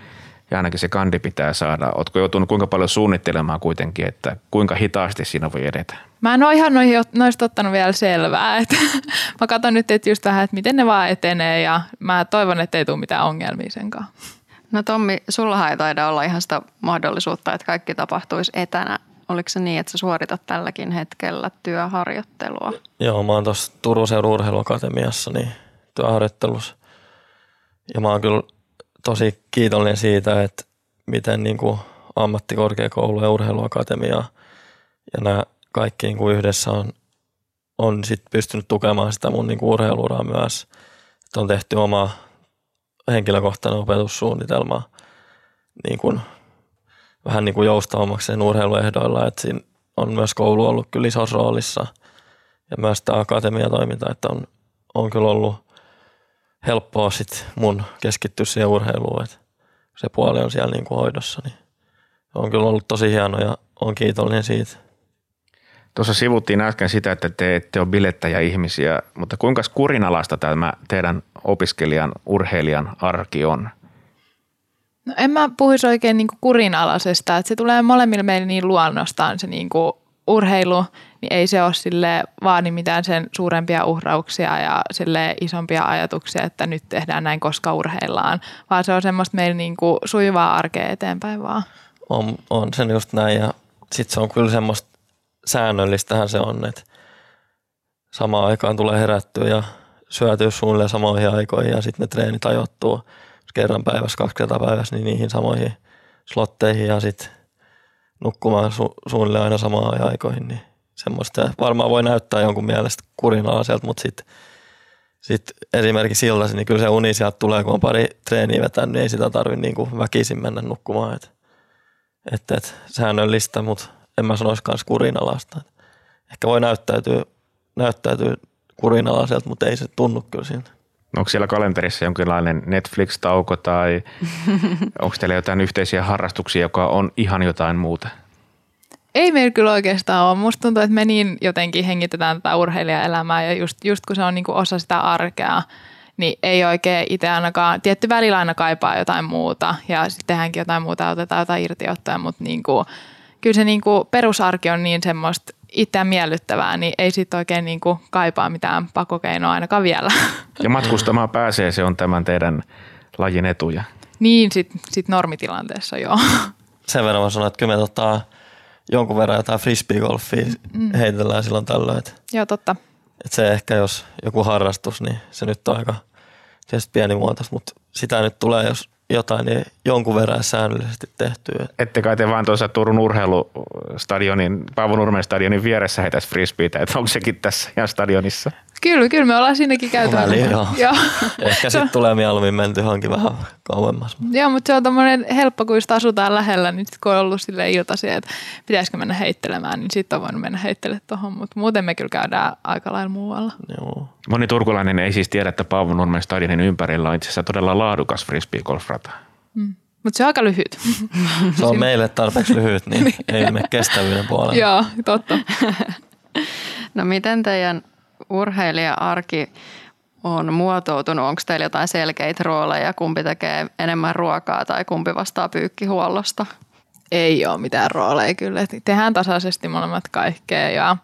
ja ainakin se kandi pitää saada. Oletko joutunut kuinka paljon suunnittelemaan kuitenkin, että kuinka hitaasti siinä voi edetä? Mä en ole ihan noihin, noista ottanut vielä selvää. Että mä katson nyt että just vähän, että miten ne vaan etenee ja mä toivon, että ei tule mitään ongelmia senkaan. No Tommi, sulla ei taida olla ihan sitä mahdollisuutta, että kaikki tapahtuisi etänä. Oliko se niin, että sä suoritat tälläkin hetkellä työharjoittelua? Joo, mä oon tuossa Turun Seudun urheiluakatemiassa niin työharjoittelussa. Ja mä oon kyllä tosi kiitollinen siitä, että miten niin kuin ammattikorkeakoulu ja urheiluakatemia ja nämä kaikki niin kuin yhdessä on, on sit pystynyt tukemaan sitä mun niin kuin urheiluuraa myös. on tehty oma henkilökohtainen opetussuunnitelma niin kuin, vähän niin kuin joustavammaksi sen urheiluehdoilla, että siinä on myös koulu ollut kyllä isossa roolissa ja myös tämä akatemiatoiminta, että on, on kyllä ollut helppoa sit mun keskittyä siihen urheiluun, että se puoli on siellä niin kuin hoidossa, niin on kyllä ollut tosi hieno ja on kiitollinen siitä. Tuossa sivuttiin äsken sitä, että te ette ole bilettäjä ihmisiä, mutta kuinka kurinalaista tämä teidän opiskelijan, urheilijan arki on? No en mä puhuisi oikein niin kurinalaisesta, että se tulee molemmille meille niin luonnostaan se niin kuin urheilu, niin ei se ole sille vaadi mitään sen suurempia uhrauksia ja sille isompia ajatuksia, että nyt tehdään näin, koska urheillaan, vaan se on semmoista meillä niin kuin sujuvaa arkea eteenpäin vaan. On, on sen just näin ja sitten se on kyllä semmoista säännöllistähän se on, että samaan aikaan tulee herättyä ja syötyä suunnilleen samoihin aikoihin ja sitten ne treenit ajoittuu kerran päivässä, kaksi kertaa päivässä, niin niihin samoihin slotteihin ja sitten nukkumaan su- suunnilleen aina samaan aikoihin, niin semmoista varmaan voi näyttää jonkun mielestä kurinalaiselta, mutta sitten sit esimerkiksi illasi, niin kyllä se uni sieltä tulee, kun on pari treeniä vetänyt, niin ei sitä tarvitse niin väkisin mennä nukkumaan. Et, et, et, säännöllistä, mutta en mä sanoisi myös kurinalaista. Ehkä voi näyttäytyä, näyttäytyä kurinalaiselta, mutta ei se tunnu kyllä siltä. Onko siellä kalenterissa jonkinlainen Netflix-tauko tai onko teillä jotain yhteisiä harrastuksia, joka on ihan jotain muuta? Ei meillä kyllä oikeastaan ole. Musta tuntuu, että me niin jotenkin hengitetään tätä urheilijaelämää ja just, just kun se on niinku osa sitä arkea, niin ei oikein itse ainakaan, tietty välillä aina kaipaa jotain muuta ja sitten tehdäänkin jotain muuta, otetaan jotain irtiottoja, mutta niinku, kyllä se niinku perusarki on niin semmoista itseään miellyttävää, niin ei sitten oikein niinku kaipaa mitään pakokeinoa ainakaan vielä. Ja matkustamaan pääsee, se on tämän teidän lajin etuja. niin sitten sit normitilanteessa joo. Sen verran mä sanon, että kyllä me tota, jonkun verran jotain frisbeegolfia mm. heitellään silloin tällöin. Että, joo, totta. että se ehkä, jos joku harrastus, niin se nyt on aika tietysti pienimuotoista, mutta sitä nyt tulee, jos jotain, niin jonkun verran säännöllisesti tehtyä. Ette kai te vaan tuossa Turun urheilustadionin, Paavo Nurmen stadionin vieressä heitäisi frisbeitä, että onko sekin tässä ihan stadionissa? Kyllä, kyllä me ollaan siinäkin käyty. Väliin, joo. joo. Ehkä sitten tulee mieluummin menty johonkin vähän kauemmas. Joo, mutta se on tommonen helppo, kun just asutaan lähellä, niin sit kun on ollut sille iltaisin, että pitäisikö mennä heittelemään, niin sitten on voinut mennä heittelemään tuohon, mutta muuten me kyllä käydään aika lailla muualla. Joo. Moni turkulainen ei siis tiedä, että Paavo Nurmen stadionin ympärillä on itse asiassa todella laadukas frisbee-golfrata. Mutta se on aika lyhyt. Se on meille tarpeeksi lyhyt, niin ei mene kestävyyden puolelle. Joo, totta. No miten teidän urheilija-arki on muotoutunut? Onko teillä jotain selkeitä rooleja, kumpi tekee enemmän ruokaa tai kumpi vastaa pyykkihuollosta? Ei ole mitään rooleja kyllä. Tehdään tasaisesti molemmat kaikkea ja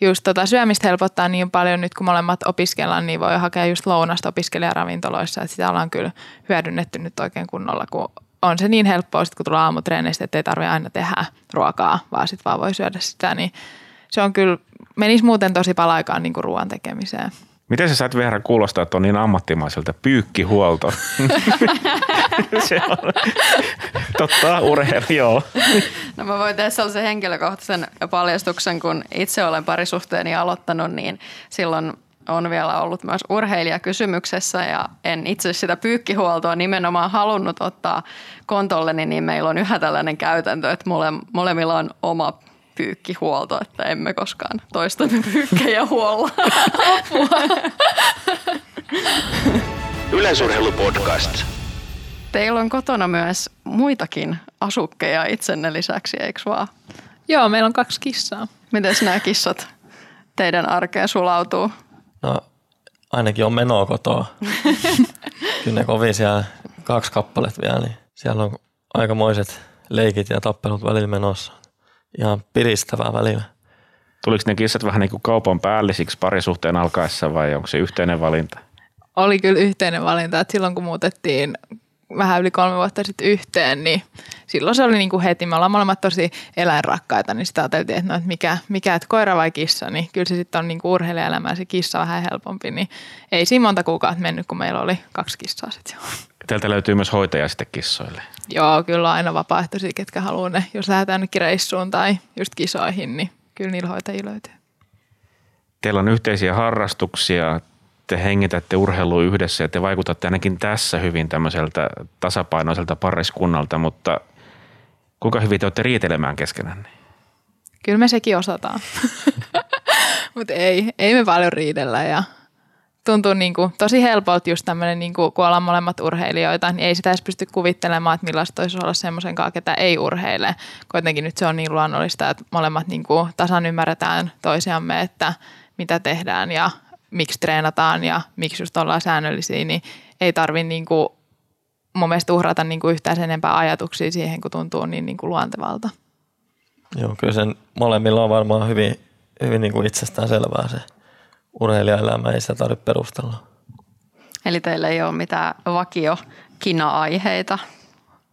just tota syömistä helpottaa niin paljon nyt kun molemmat opiskellaan, niin voi hakea just lounasta opiskelijaravintoloissa. Et sitä ollaan kyllä hyödynnetty nyt oikein kunnolla, kun on se niin helppoa sit, kun tulee aamutreenistä, että ei tarvitse aina tehdä ruokaa, vaan sitten vaan voi syödä sitä, niin se on kyllä, menisi muuten tosi paljon aikaa niin kuin ruoan tekemiseen. Miten se sait Veera kuulostaa, että on niin ammattimaiselta? Pyykkihuolto. se on. Totta, urheilu, joo. No mä voin tehdä sellaisen henkilökohtaisen paljastuksen, kun itse olen parisuhteeni aloittanut, niin silloin on vielä ollut myös urheilija kysymyksessä ja en itse sitä pyykkihuoltoa nimenomaan halunnut ottaa kontolleni, niin meillä on yhä tällainen käytäntö, että mole, molemmilla on oma pyykkihuolto, että emme koskaan toistamme pyykkejä huolla. Yleisurheilupodcast. Teillä on kotona myös muitakin asukkeja itsenne lisäksi, eikö vaan? Joo, meillä on kaksi kissaa. Miten nämä kissat teidän arkeen sulautuu? No, ainakin on menoa kotoa. Kyllä ne kovin siellä kaksi kappaletta vielä, niin siellä on aikamoiset leikit ja tappelut välillä menossa. Ihan piristävää välillä. Tuliko ne kissat vähän niin kuin kaupan päällisiksi parisuhteen alkaessa vai onko se yhteinen valinta? Oli kyllä yhteinen valinta, että silloin kun muutettiin vähän yli kolme vuotta sitten yhteen, niin silloin se oli niin kuin heti. Me ollaan molemmat tosi eläinrakkaita, niin sitä ajateltiin, että, no, että mikä, mikä, että koira vai kissa, niin kyllä se sitten on niin kuin urheilijaelämä ja se kissa vähän helpompi, niin ei siinä monta kuukautta mennyt, kun meillä oli kaksi kissaa sitten. Teiltä löytyy myös hoitaja sitten kissoille. Joo, kyllä aina vapaaehtoisia, ketkä haluaa ne, jos lähdetään nytkin reissuun tai just kisoihin, niin kyllä niillä hoitajia löytyy. Teillä on yhteisiä harrastuksia. te hengitätte urheilu yhdessä ja te vaikutatte ainakin tässä hyvin tämmöiseltä tasapainoiselta pariskunnalta, mutta kuinka hyvin te olette riitelemään keskenään? Kyllä me sekin osataan. Mutta ei, ei me paljon riidellä ja tuntuu niin kuin tosi helpolta just tämmöinen, niin kuin, kun ollaan molemmat urheilijoita, niin ei sitä edes pysty kuvittelemaan, että millaista olisi olla semmoisen kanssa, ketä ei urheile. Kuitenkin nyt se on niin luonnollista, että molemmat niin kuin tasan ymmärretään toisiamme, että mitä tehdään ja miksi treenataan ja miksi just ollaan säännöllisiä, niin ei tarvi niin kuin mun mielestä uhrata niin kuin yhtään sen enempää ajatuksia siihen, kun tuntuu niin, niin kuin luontevalta. Joo, kyllä sen molemmilla on varmaan hyvin, hyvin niin kuin itsestään selvää se urheilijaelämä, ei sitä tarvitse perustella. Eli teillä ei ole mitään vakio kina-aiheita.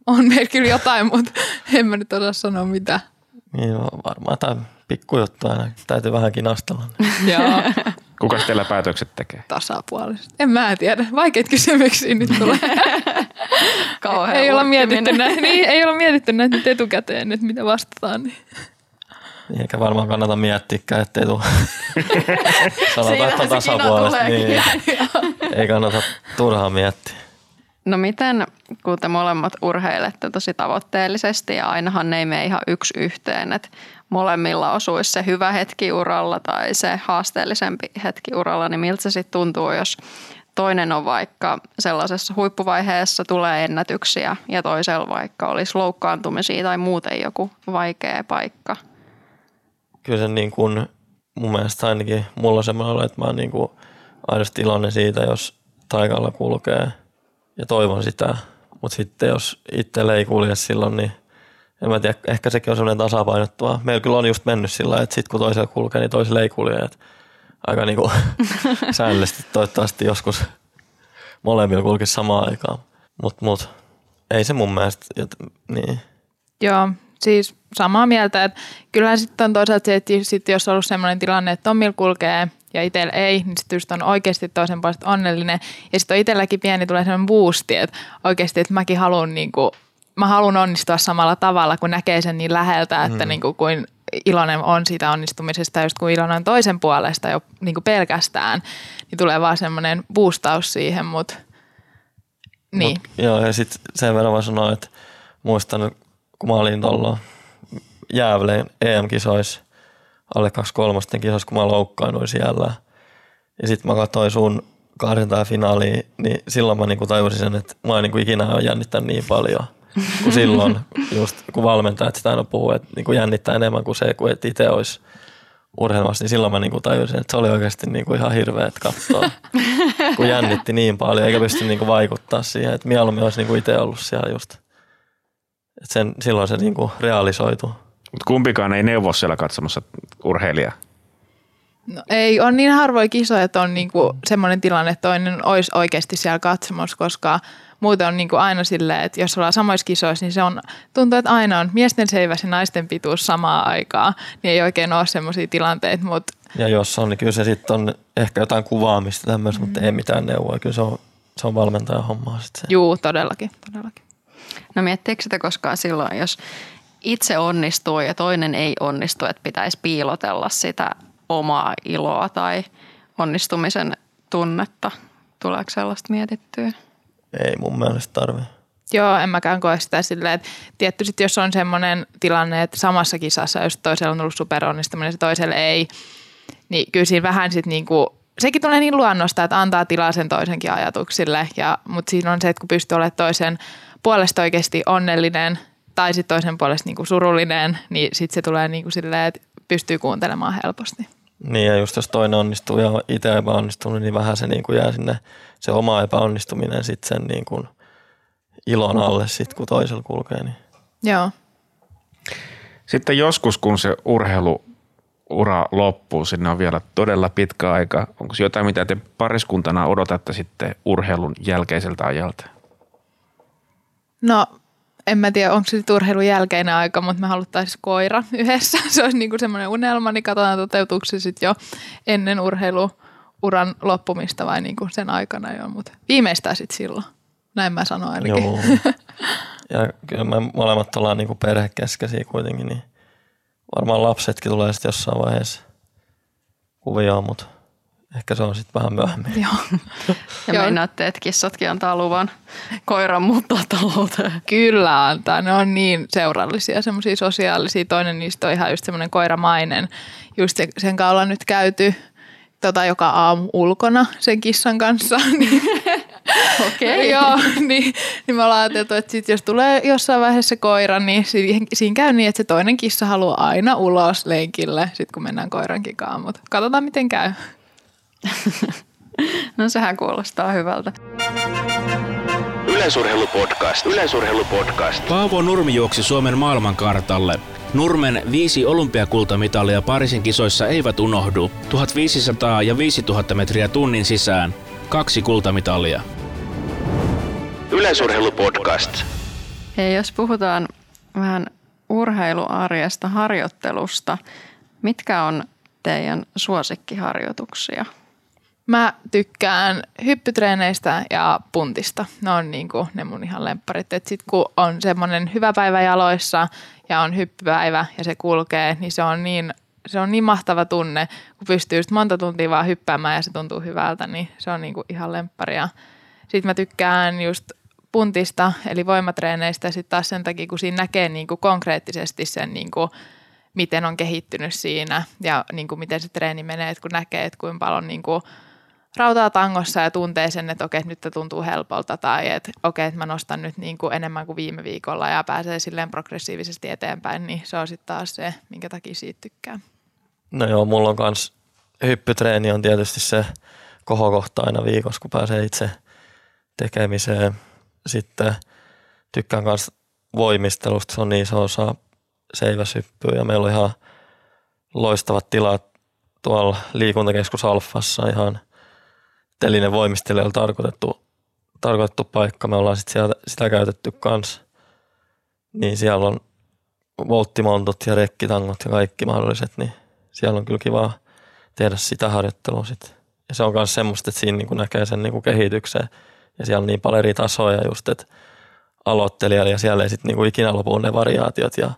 On meillä kyllä jotain, mutta en mä nyt osaa sanoa mitä. Niin varmaan tai pikkujuttu aina. Täytyy vähän kinastella. Joo, Kuka teillä päätökset tekee? tasapuolisesti. En mä tiedä. Vaikeita kysymyksiä nyt tulee. Kauhean ei, olla mietitty näitä, niin, ei olla mietitty näitä nyt etukäteen, että mitä vastataan. Niin. Eikä varmaan kannata miettiäkään, ettei tule. Sanotaan, että on tasapuolesta. Niin, ei kannata turhaan miettiä. No miten, kun te molemmat urheilette tosi tavoitteellisesti ja ainahan ne ei mene ihan yksi yhteen, että molemmilla osuisi se hyvä hetki uralla tai se haasteellisempi hetki uralla, niin miltä se sitten tuntuu, jos toinen on vaikka sellaisessa huippuvaiheessa tulee ennätyksiä ja toisella vaikka olisi loukkaantumisia tai muuten joku vaikea paikka. Kyllä se niin kuin, mun mielestä ainakin mulla on semmoinen olo, että mä oon niin kuin aidosti iloinen siitä, jos taikalla kulkee ja toivon sitä. Mutta sitten jos itselle ei kulje silloin, niin en mä tiedä, ehkä sekin on semmoinen tasapainottua. Meillä kyllä on just mennyt sillä että sitten kun toisella kulkee, niin toisella ei kulje. Et aika niin kuin säännöllisesti toivottavasti joskus molemmilla kulkisi samaan aikaan. Mutta mut, ei se mun mielestä, jot, niin. Joo, siis samaa mieltä, että kyllähän sitten on toisaalta se, että sit jos on ollut sellainen tilanne, että Tommilla kulkee ja itsellä ei, niin sitten just on oikeasti toisen puolesta onnellinen. Ja sitten on itselläkin pieni tulee sellainen boosti, että oikeasti, että mäkin haluan niinku, mä haluan onnistua samalla tavalla, kun näkee sen niin läheltä, että mm. niinku, kuin iloinen on siitä onnistumisesta, ja just kun iloinen on toisen puolesta jo niinku pelkästään, niin tulee vaan semmoinen boostaus siihen, mutta niin. Mut, joo, ja sitten sen verran mä sanoin, että muistan, kun mä olin tuolla Jäävleen EM-kisoissa, alle 23 kisoissa, kun mä loukkaannuin siellä. Ja sitten mä katsoin sun karsintaa finaaliin, niin silloin mä niinku tajusin sen, että mä en niinku ikinä ole jännittänyt niin paljon kuin silloin, just kun valmentajat sitä aina puhuu, että niinku jännittää enemmän kuin se, kun et itse olisi urheilmassa, niin silloin mä niinku tajusin, että se oli oikeasti niinku ihan hirveet katsoa, kun jännitti niin paljon, eikä pysty niinku vaikuttaa siihen, että mieluummin olisi niinku itse ollut siellä just. Et sen, silloin se niinku realisoitu. Mutta kumpikaan ei neuvo siellä katsomassa urheilijaa. No, ei, on niin harvoin kisoja, että on niinku semmoinen tilanne, että toinen olisi oikeasti siellä katsomassa, koska muuten on niinku aina silleen, että jos ollaan samoissa kisoissa, niin se on, tuntuu, että aina on miesten seiväs ja naisten pituus samaa aikaa, niin ei oikein ole semmoisia tilanteita, mutta Ja jos on, niin kyllä se sitten on ehkä jotain kuvaamista tämmöistä, mm. mutta ei mitään neuvoa. Kyllä se on, se on valmentajan hommaa sitten juu, todellakin, todellakin. No miettiikö sitä koskaan silloin, jos itse onnistuu ja toinen ei onnistu, että pitäisi piilotella sitä omaa iloa tai onnistumisen tunnetta? Tuleeko sellaista mietittyä? Ei mun mielestä tarvi. Joo, en mäkään koe sitä silleen, että tietty sit jos on semmoinen tilanne, että samassa kisassa, jos toisella on ollut superonnistuminen ja toiselle ei, niin kyllä siinä vähän sitten niinku, sekin tulee niin luonnosta, että antaa tilaa sen toisenkin ajatuksille, ja, mutta siinä on se, että kun pystyy olemaan toisen puolesta oikeasti onnellinen tai sitten toisen puolesta niinku surullinen, niin sitten se tulee niinku silleen, että pystyy kuuntelemaan helposti. Niin ja just jos toinen onnistuu ja itse epäonnistunut, niin vähän se niin kuin jää sinne se oma epäonnistuminen sitten sen niin kuin ilon alle sit, kun toisella kulkee. Niin. Joo. Sitten joskus, kun se urheiluura loppuu, sinne on vielä todella pitkä aika. Onko se jotain, mitä te pariskuntana odotatte sitten urheilun jälkeiseltä ajalta? No, en mä tiedä, onko se sitten urheilun jälkeinen aika, mutta me haluttaisiin koira yhdessä. Se olisi niinku semmoinen unelma, niin katsotaan toteutuuko se sitten jo ennen urheiluuran loppumista vai niinku sen aikana jo, mutta viimeistään sitten silloin. Näin mä sanoin ainakin. Joo. Ja kyllä me molemmat ollaan niin perhekeskeisiä kuitenkin, niin varmaan lapsetkin tulee sitten jossain vaiheessa kuvioon, mutta ehkä se on sitten vähän myöhemmin. Joo. Ja Joo. meinaatte, että kissatkin antaa luvan koiran muuttaa talouteen. Kyllä antaa. Ne on niin seurallisia, semmoisia sosiaalisia. Toinen niistä on ihan just semmoinen koiramainen. Just se, sen kanssa ollaan nyt käyty tota, joka aamu ulkona sen kissan kanssa. Niin, Okei. Joo, niin, niin me ollaan ajateltu, että sit jos tulee jossain vaiheessa se koira, niin siihen, siinä käy niin, että se toinen kissa haluaa aina ulos lenkille, sit kun mennään koirankin kanssa. Mutta katsotaan, miten käy. No sehän kuulostaa hyvältä. Yleisurheilupodcast. Yleisurheilupodcast. Paavo Nurmi juoksi Suomen maailmankartalle. Nurmen viisi olympiakultamitalia Pariisin kisoissa eivät unohdu. 1500 ja 5000 metriä tunnin sisään. Kaksi kultamitalia. Yleisurheilupodcast. Hei, jos puhutaan vähän urheiluarjesta, harjoittelusta, mitkä on teidän suosikkiharjoituksia? Mä tykkään hyppytreeneistä ja puntista. Ne on niinku ne mun ihan lempparit. Et sit kun on semmoinen hyvä päivä jaloissa ja on hyppypäivä ja se kulkee, niin se on niin, se on niin mahtava tunne, kun pystyy just monta tuntia vaan hyppäämään ja se tuntuu hyvältä, niin se on niinku ihan lemppari. Sitten mä tykkään just puntista, eli voimatreeneistä sitten taas sen takia, kun siinä näkee niinku konkreettisesti sen niinku, miten on kehittynyt siinä ja niin kuin miten se treeni menee, että kun näkee, että kuinka paljon niin kuin rautaa tangossa ja tuntee sen, että okei, nyt tuntuu helpolta tai että okei, että mä nostan nyt niin kuin enemmän kuin viime viikolla ja pääsee silleen progressiivisesti eteenpäin, niin se on sitten taas se, minkä takia siitä tykkää. No joo, mulla on kans hyppytreeni on tietysti se kohokohta aina viikossa, kun pääsee itse tekemiseen. Sitten tykkään myös voimistelusta, se on niin iso osa seiväshyppyä ja meillä on ihan loistavat tilat tuolla liikuntakeskus Alfassa ihan telinen voimistelijoilla tarkoitettu, tarkoitettu paikka. Me ollaan sit sieltä, sitä käytetty kanssa. Niin siellä on volttimontot ja rekkitangot ja kaikki mahdolliset, niin siellä on kyllä kiva tehdä sitä harjoittelua sit. Ja se on myös semmoista, että siinä niinku näkee sen niinku kehityksen ja siellä on niin paljon eri tasoja just, että aloittelijalla ja siellä ei sitten niinku ikinä lopu ne variaatiot ja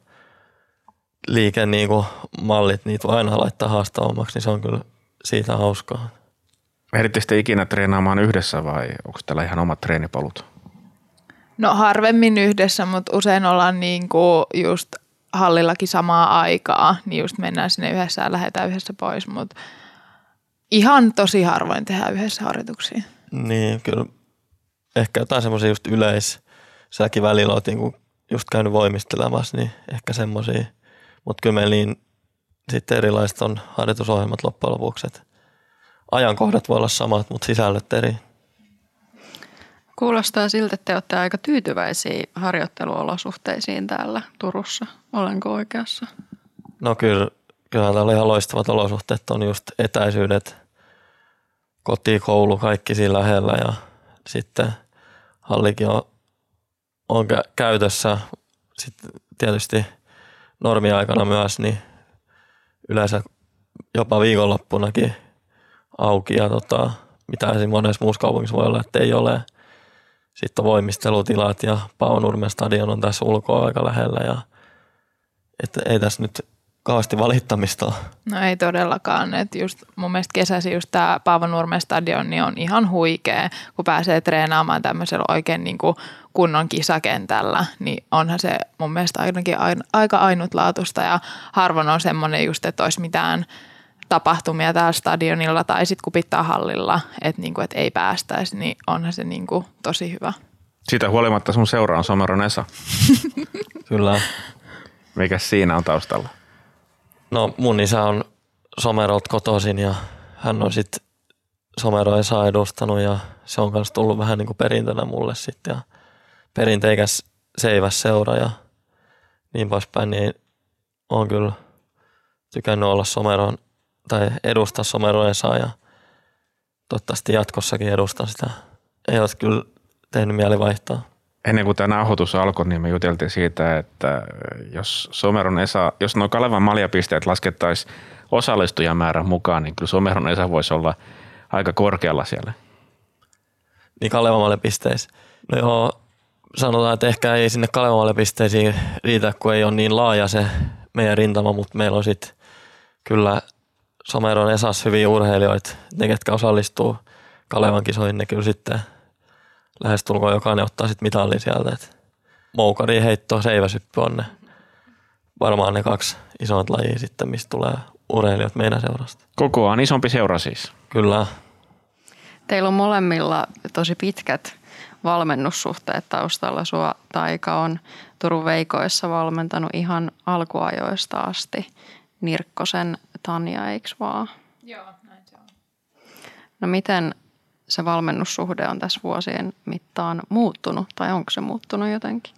liike niinku mallit, niitä voi aina laittaa haastavammaksi, niin se on kyllä siitä hauskaa. Ehditte ikinä treenaamaan yhdessä vai onko teillä ihan omat treenipolut? No harvemmin yhdessä, mutta usein ollaan niin kuin just hallillakin samaa aikaa, niin just mennään sinne yhdessä ja lähdetään yhdessä pois, mutta ihan tosi harvoin tehdään yhdessä harjoituksia. Niin, kyllä ehkä jotain semmoisia just yleis, säkin välillä oot niinku just käynyt voimistelemassa, niin ehkä semmoisia. Mutta kyllä meillä niin sitten erilaiset on harjoitusohjelmat loppujen lopuksi, että ajankohdat voi olla samat, mutta sisällöt eri. Kuulostaa siltä, että te olette aika tyytyväisiä harjoitteluolosuhteisiin täällä Turussa. Olenko oikeassa? No kyllä, kyllähän täällä ihan loistavat olosuhteet on just etäisyydet, koti, koulu, kaikki siinä lähellä ja sitten hallikin on, on kä- käytössä. Sitten tietysti normiaikana myös, niin yleensä jopa viikonloppunakin auki ja tota, mitä esim. monessa muussa kaupungissa voi olla, että ei ole. Sitten on voimistelutilat ja Paunurmen stadion on tässä ulkoa aika lähellä ja että ei tässä nyt kauheasti valittamista. No ei todellakaan. Et just mun mielestä kesäsi just tämä Paavo Nurmen stadion niin on ihan huikea, kun pääsee treenaamaan tämmöisellä oikein niin kuin kunnon kisakentällä, niin onhan se mun mielestä ainakin ain- aika ainutlaatuista ja harvoin on semmoinen just, että olisi mitään tapahtumia täällä stadionilla tai sitten kun pitää hallilla, että, niin kuin, että ei päästäisi, niin onhan se niin kuin tosi hyvä. Siitä huolimatta sun seura on Someron Esa. Kyllä. Mikä siinä on taustalla? No mun isä on Somerolta kotoisin ja hän on sitten Somero Esa edustanut ja se on myös tullut vähän niin kuin perintönä mulle sitten ja perinteikäs seiväs seura ja niin poispäin, niin on kyllä tykännyt olla Someron tai edustaa Somero Esaa ja toivottavasti jatkossakin edustan sitä. Ei ole kyllä tehnyt mieli vaihtaa. Ennen kuin tämä nauhoitus alkoi, niin me juteltiin siitä, että jos Someron Esa, jos nuo Kalevan maljapisteet laskettaisiin osallistujamäärän mukaan, niin kyllä Someron Esa voisi olla aika korkealla siellä. Niin Kalevamalle pisteissä. No joo, sanotaan, että ehkä ei sinne Kalevamalle pisteisiin riitä, kun ei ole niin laaja se meidän rintama, mutta meillä on sitten kyllä Someron Esas hyviä urheilijoita, ne ketkä osallistuu Kalevan kisoihin, ne kyllä sitten lähestulkoon jokainen ottaa sitten mitalli sieltä. Et moukari, heitto, seiväsyppy on ne varmaan ne kaksi isointa lajia sitten, mistä tulee urheilijat meidän seurasta. Kokoaan isompi seura siis. Kyllä, Teillä on molemmilla tosi pitkät valmennussuhteet taustalla. Sua Taika on Turun Veikoissa valmentanut ihan alkuajoista asti. Nirkkosen Tanja, eikö vaan? Joo, näin se on. No miten se valmennussuhde on tässä vuosien mittaan muuttunut tai onko se muuttunut jotenkin?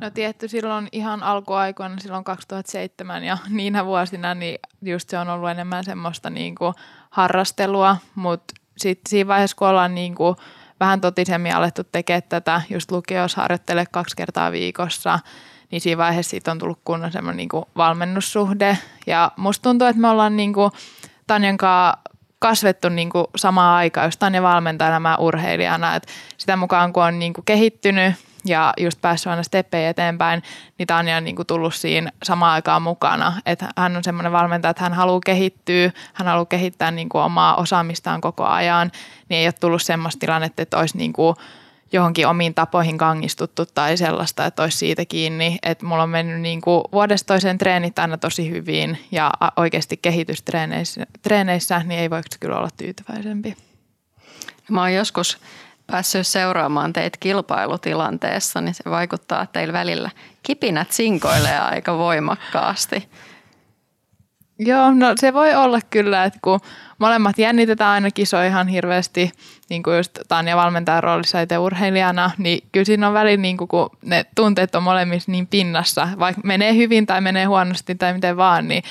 No tietty silloin ihan alkuaikoina, silloin 2007 ja niinä vuosina, niin just se on ollut enemmän semmoista niin kuin harrastelua, mutta sitten siinä vaiheessa, kun ollaan niin kuin vähän totisemmin alettu tekemään tätä, just lukiossa harjoittele kaksi kertaa viikossa, niin siinä vaiheessa siitä on tullut kunnon semmoinen niin kuin valmennussuhde. Ja musta tuntuu, että me ollaan niin kuin Tanjan kanssa kasvettu niin kuin samaan aikaan, just Tanja valmentajana, mä urheilijana, että sitä mukaan kun on niin kuin kehittynyt ja just päässyt aina steppejä eteenpäin, niin Tanja on niin kuin tullut siinä samaan aikaan mukana. Että hän on semmoinen valmentaja, että hän haluaa kehittyä, hän haluaa kehittää niin kuin omaa osaamistaan koko ajan, niin ei ole tullut semmoista tilannetta, että olisi niin kuin johonkin omiin tapoihin kangistuttu tai sellaista, että olisi siitä kiinni. Että mulla on mennyt niin kuin vuodesta toiseen treenit aina tosi hyvin ja oikeasti kehitystreeneissä, treeneissä, niin ei voi kyllä olla tyytyväisempi. Mä oon joskus päässyt seuraamaan teitä kilpailutilanteessa, niin se vaikuttaa, teillä välillä kipinät sinkoilee aika voimakkaasti. Joo, no se voi olla kyllä, että kun molemmat jännitetään aina kisoja ihan hirveästi, niin kuin just Tanja valmentajan roolissa itse urheilijana, niin kyllä siinä on välillä, niin kuin, kun ne tunteet on molemmissa niin pinnassa, vaikka menee hyvin tai menee huonosti tai miten vaan, niin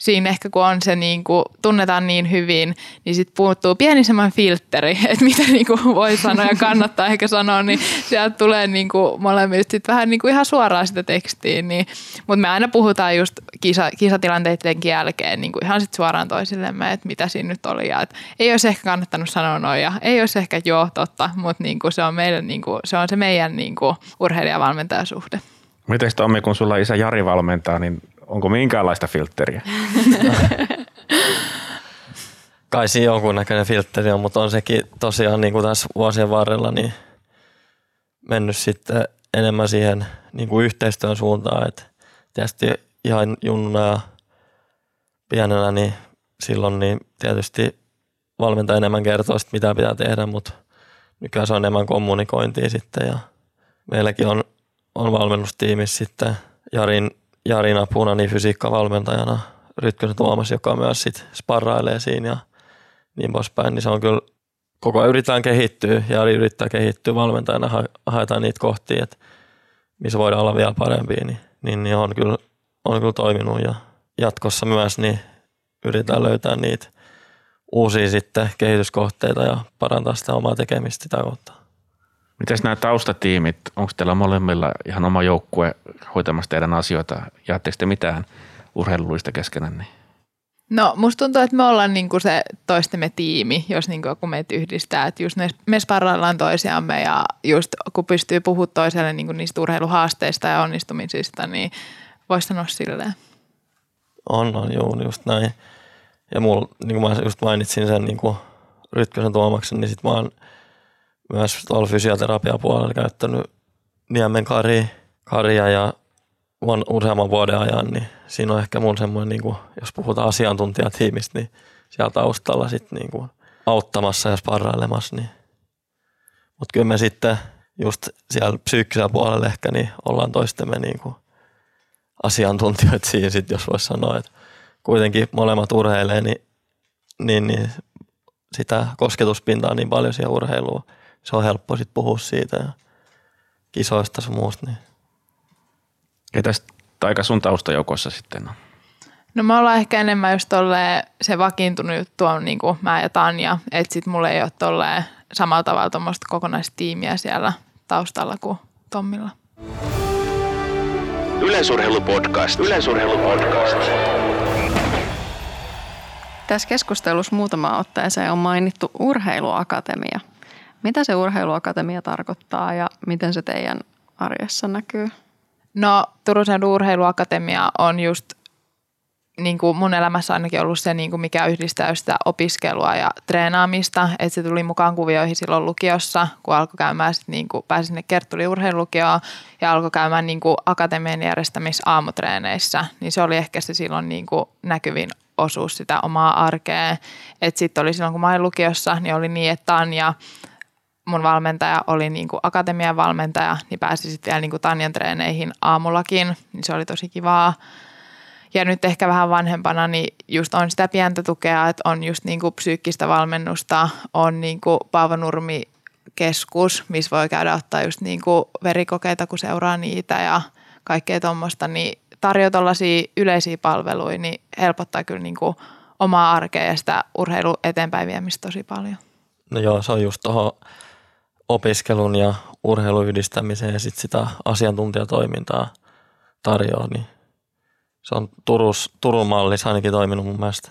siinä ehkä kun on se niin kuin, tunnetaan niin hyvin, niin sitten puuttuu pieni semmoinen filtteri, että mitä niin kuin voi sanoa ja kannattaa ehkä sanoa, niin sieltä tulee niin kuin molemmista sit vähän niin kuin ihan suoraan sitä tekstiin. Niin, mutta me aina puhutaan just kisa, kisatilanteiden jälkeen niin kuin ihan sit suoraan toisillemme, että mitä siinä nyt oli. Ja, että ei olisi ehkä kannattanut sanoa noin ja ei olisi ehkä joo totta, mutta niin kuin se, on meidän, niin kuin, se on se meidän niin kuin urheilijavalmentajasuhde. Miten Tommi, kun sulla isä Jari valmentaa, niin onko minkäänlaista filtteriä? kai siinä jonkunnäköinen filtteri on, mutta on sekin tosiaan niin kuin tässä vuosien varrella niin mennyt sitten enemmän siihen niin kuin yhteistyön suuntaan, että tietysti ihan junnuna ja pienenä, niin silloin niin tietysti valmentaja enemmän kertoo sit, mitä pitää tehdä, mutta nykyään se on enemmän kommunikointia sitten ja meilläkin on, on valmennustiimissä sitten Jarin, Jarin apuna niin fysiikkavalmentajana Rytkösen Tuomas, joka myös sit sparrailee siinä ja niin poispäin, niin se on kyllä koko ajan yritetään kehittyä ja Jari yrittää kehittyä valmentajana, ha- haetaan niitä kohtia, että missä voidaan olla vielä parempia, niin, niin, niin on, kyllä, on kyllä toiminut ja jatkossa myös niin yritetään löytää niitä uusia sitten kehityskohteita ja parantaa sitä omaa tekemistä sitä kautta. Mites nämä taustatiimit, onko teillä molemmilla ihan oma joukkue hoitamassa teidän asioita? Jaatteko te mitään urheilullista keskenään? Niin? No musta tuntuu, että me ollaan niinku se toistemme tiimi, jos niinku joku meitä yhdistää. Että just me sparraillaan toisiamme ja just kun pystyy puhumaan toiselle niinku niistä urheiluhaasteista ja onnistumisista, niin voisi sanoa silleen. On, on, juu, just näin. Ja mulla, niin kuin mä just mainitsin sen niin kuin Rytkösen Tuomaksen, niin sit mä oon myös tuolla fysioterapiapuolella käyttänyt Niemen Kari, Karia ja vuon, useamman vuoden ajan, niin siinä on ehkä mun semmoinen, niin kuin, jos puhutaan asiantuntijatiimistä, niin siellä taustalla sitten niin kuin auttamassa ja sparrailemassa. Niin. Mutta kyllä me sitten just siellä psyykkisellä puolella ehkä niin ollaan toistemme niin kuin asiantuntijoita siinä, sit, jos voisi sanoa, että kuitenkin molemmat urheilee, niin, niin, niin sitä kosketuspintaa niin paljon siihen urheiluun. Se on helppo sitten puhua siitä ja kisoista sun muusta. Niin. Ketäs aika sun taustajoukossa sitten on? No me ollaan ehkä enemmän just tolleen se vakiintunut juttu on niin kuin mä ja Tanja, että sit mulla ei ole tolleen samalla tavalla tuommoista kokonaistiimiä siellä taustalla kuin Tommilla. Yleisurheilupodcast. Yleisurheilupodcast. Tässä keskustelussa muutama otteeseen on mainittu urheiluakatemia. Mitä se urheiluakatemia tarkoittaa ja miten se teidän arjessa näkyy? No Turun urheiluakatemia on just niin kuin mun elämässä ainakin ollut se, niin kuin mikä yhdistää sitä opiskelua ja treenaamista. Että se tuli mukaan kuvioihin silloin lukiossa, kun alkoi käymään, sit niin kuin pääsin sinne Kerttuli urheilulukioon ja alkoi käymään niin kuin akatemian järjestämissä aamutreeneissä. Niin se oli ehkä se silloin niin kuin näkyvin osuus sitä omaa arkea. Että sitten oli silloin, kun mä olin lukiossa, niin oli niin, että Tanja, mun valmentaja oli niin kuin akatemian valmentaja, niin pääsi sitten vielä niin kuin Tanjan treeneihin aamullakin, niin se oli tosi kivaa. Ja nyt ehkä vähän vanhempana, niin just on sitä pientä tukea, että on just niin kuin psyykkistä valmennusta, on niin kuin Paavo Nurmi keskus, missä voi käydä ottaa just niin kuin verikokeita, kun seuraa niitä ja kaikkea tuommoista, niin tarjoaa tällaisia yleisiä palveluja, niin helpottaa kyllä niin kuin omaa arkea ja sitä urheilu eteenpäin viemistä tosi paljon. No joo, se on just tuohon opiskelun ja urheilun yhdistämiseen ja sitten sitä asiantuntijatoimintaa tarjoaa, niin se on Turus, Turun mallissa ainakin toiminut mun mielestä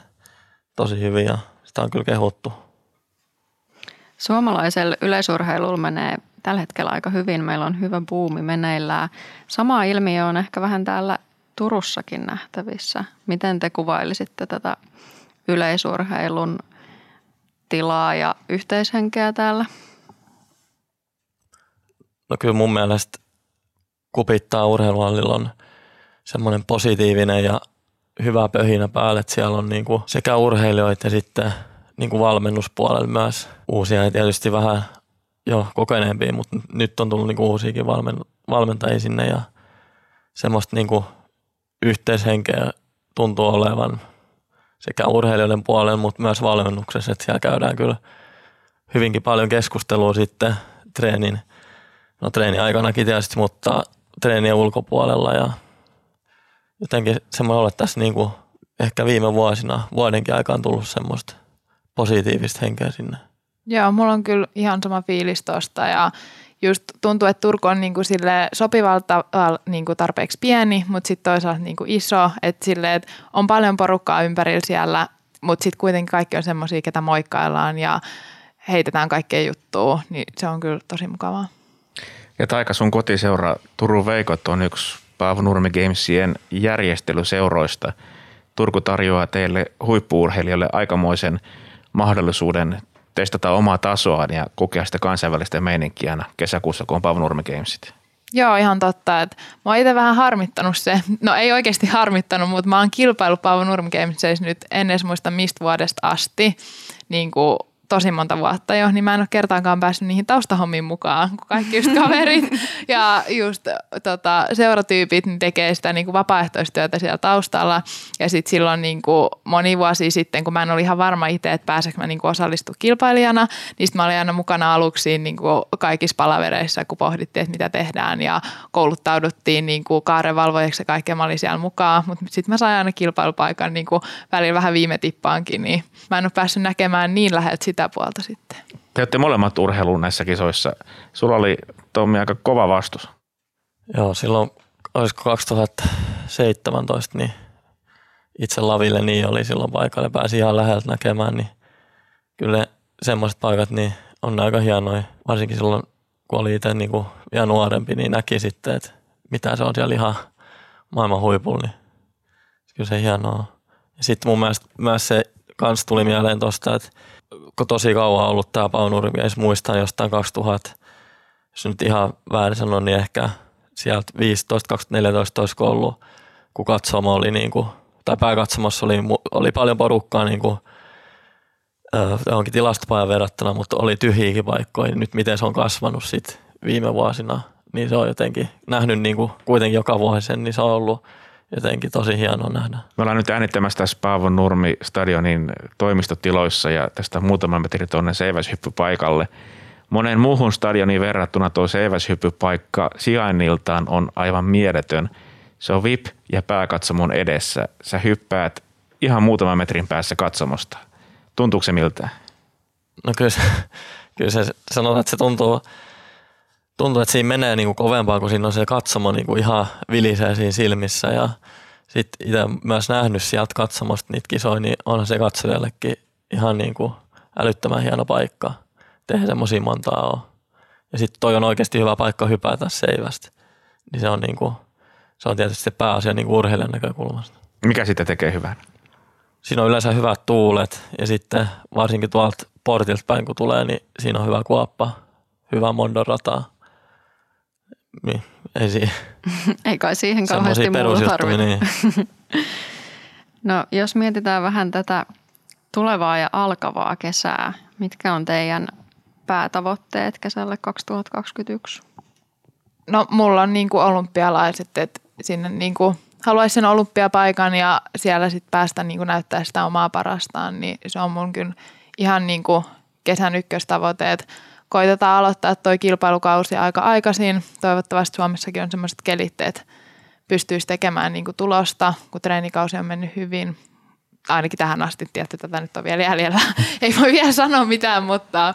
tosi hyvin ja sitä on kyllä kehuttu. Suomalaisella yleisurheilulla menee tällä hetkellä aika hyvin. Meillä on hyvä buumi meneillään. Sama ilmiö on ehkä vähän täällä Turussakin nähtävissä. Miten te kuvailisitte tätä yleisurheilun tilaa ja yhteishenkeä täällä? No kyllä mun mielestä kupittaa urheiluhallilla on semmoinen positiivinen ja hyvä pöhinä päälle, että siellä on niinku sekä urheilijoita ja sitten niinku valmennuspuolella myös. Uusia ja tietysti vähän jo kokeneempia, mutta nyt on tullut niinku uusiakin valmen, valmentajia sinne ja semmoista niinku yhteishenkeä tuntuu olevan sekä urheilijoiden puolella, mutta myös valmennuksessa, että siellä käydään kyllä hyvinkin paljon keskustelua sitten treenin, no treenin aikanakin tietysti, mutta treenien ulkopuolella ja jotenkin semmoinen olla tässä niin kuin ehkä viime vuosina, vuodenkin aikaan tullut semmoista positiivista henkeä sinne. Joo, mulla on kyllä ihan sama fiilis tosta ja just tuntuu, että Turku on niin kuin sille sopivalta niin kuin tarpeeksi pieni, mutta sitten toisaalta niin kuin iso, että sille, että on paljon porukkaa ympärillä siellä, mutta sitten kuitenkin kaikki on semmoisia, ketä moikkaillaan ja heitetään kaikkea juttua, niin se on kyllä tosi mukavaa. Ja Taika, sun kotiseura Turun Veikot on yksi Paavo Nurmi Gamesien järjestelyseuroista. Turku tarjoaa teille huippuurheilijoille aikamoisen mahdollisuuden testata omaa tasoaan ja kokea sitä kansainvälistä meininkiä kesäkuussa, kun on Paavo Nurmi Gamesit. Joo, ihan totta. Että mä oon itse vähän harmittanut se, no ei oikeasti harmittanut, mutta mä oon kilpailu Paavo Nurmi Gamesissa nyt en edes muista mistä vuodesta asti. Niin kuin tosi monta vuotta jo, niin mä en ole kertaankaan päässyt niihin taustahommiin mukaan, kun kaikki just kaverit ja just tota, seuratyypit niin tekee sitä niin kuin vapaaehtoistyötä siellä taustalla. Ja sitten silloin niin kuin moni vuosi sitten, kun mä en ole ihan varma itse, että pääseekö mä niin kuin osallistu kilpailijana, niin sitten mä olin aina mukana aluksi niin kuin kaikissa palavereissa, kun pohdittiin, että mitä tehdään ja kouluttauduttiin niin kuin kaarevalvojaksi ja kaikkea mä olin siellä mukaan. Mutta sitten mä sain aina kilpailupaikan niin kuin välillä vähän viime tippaankin, niin mä en ole päässyt näkemään niin läheltä sitä puolta sitten. Te olette molemmat urheiluun näissä kisoissa. Sulla oli Tommi aika kova vastus. Joo, silloin olisiko 2017, niin itse Laville niin oli silloin paikalla pääsi ihan läheltä näkemään, niin kyllä semmoiset paikat niin on aika hienoja, varsinkin silloin kun oli itse niin kuin vielä nuorempi, niin näki sitten, että mitä se on siellä ihan maailman huipulla, niin kyllä se hienoa. Ja sitten mun mielestä myös se kans tuli mieleen tuosta, että tosi kauan ollut tämä Paunurmi, edes muistaa jostain 2000, jos nyt ihan väärin sanon, niin ehkä sieltä 15-2014 olisiko ollut, kun katsomo oli niin kuin, tai pääkatsomassa oli, oli paljon porukkaa niin kuin, johonkin tilastopajan verrattuna, mutta oli tyhjiäkin paikkoja. Nyt miten se on kasvanut sit viime vuosina, niin se on jotenkin nähnyt niin kuin kuitenkin joka vuosi sen, niin se on ollut jotenkin tosi hienoa nähdä. Me ollaan nyt äänittämässä tässä Paavo Nurmi stadionin toimistotiloissa ja tästä muutaman metri tuonne seiväshyppypaikalle. Monen muuhun stadioniin verrattuna tuo seiväshyppypaikka sijainniltaan on aivan mieletön. Se on VIP ja pääkatsomon edessä. Sä hyppäät ihan muutaman metrin päässä katsomosta. Tuntuuko se miltä? No kyllä se, kyllä se sanotaan, että se tuntuu, tuntuu, että siinä menee niin kuin kovempaa, kun siinä on se katsomo niin kuin ihan vilisee siinä silmissä ja sitten itse myös nähnyt sieltä katsomosta niitä kisoja, niin onhan se katsojallekin ihan niin kuin älyttömän hieno paikka. Tehdä semmoisia montaa ole. Ja sitten toi on oikeasti hyvä paikka hypätä seivästä. Niin se on, niin kuin, se on tietysti se pääasia niin kuin urheilijan näkökulmasta. Mikä sitten tekee hyvän? Siinä on yleensä hyvät tuulet ja sitten varsinkin tuolta portilta päin kun tulee, niin siinä on hyvä kuoppa, hyvä mondon rata. Niin, ei siinä Ei kai siihen kauheasti muuta tarvitse. Niin. No jos mietitään vähän tätä tulevaa ja alkavaa kesää, mitkä on teidän päätavoitteet kesälle 2021? No mulla on niinku olympialaiset, että sinne niinku haluaisin sen olympiapaikan ja siellä sitten päästä niinku näyttää sitä omaa parastaan, niin se on mun kyllä ihan niinku kesän ykköstavoite, että koitetaan aloittaa toi kilpailukausi aika aikaisin. Toivottavasti Suomessakin on sellaiset kelit, että pystyisi tekemään niinku tulosta, kun treenikausi on mennyt hyvin. Ainakin tähän asti, tietty tätä nyt on vielä jäljellä. Ei voi vielä sanoa mitään, mutta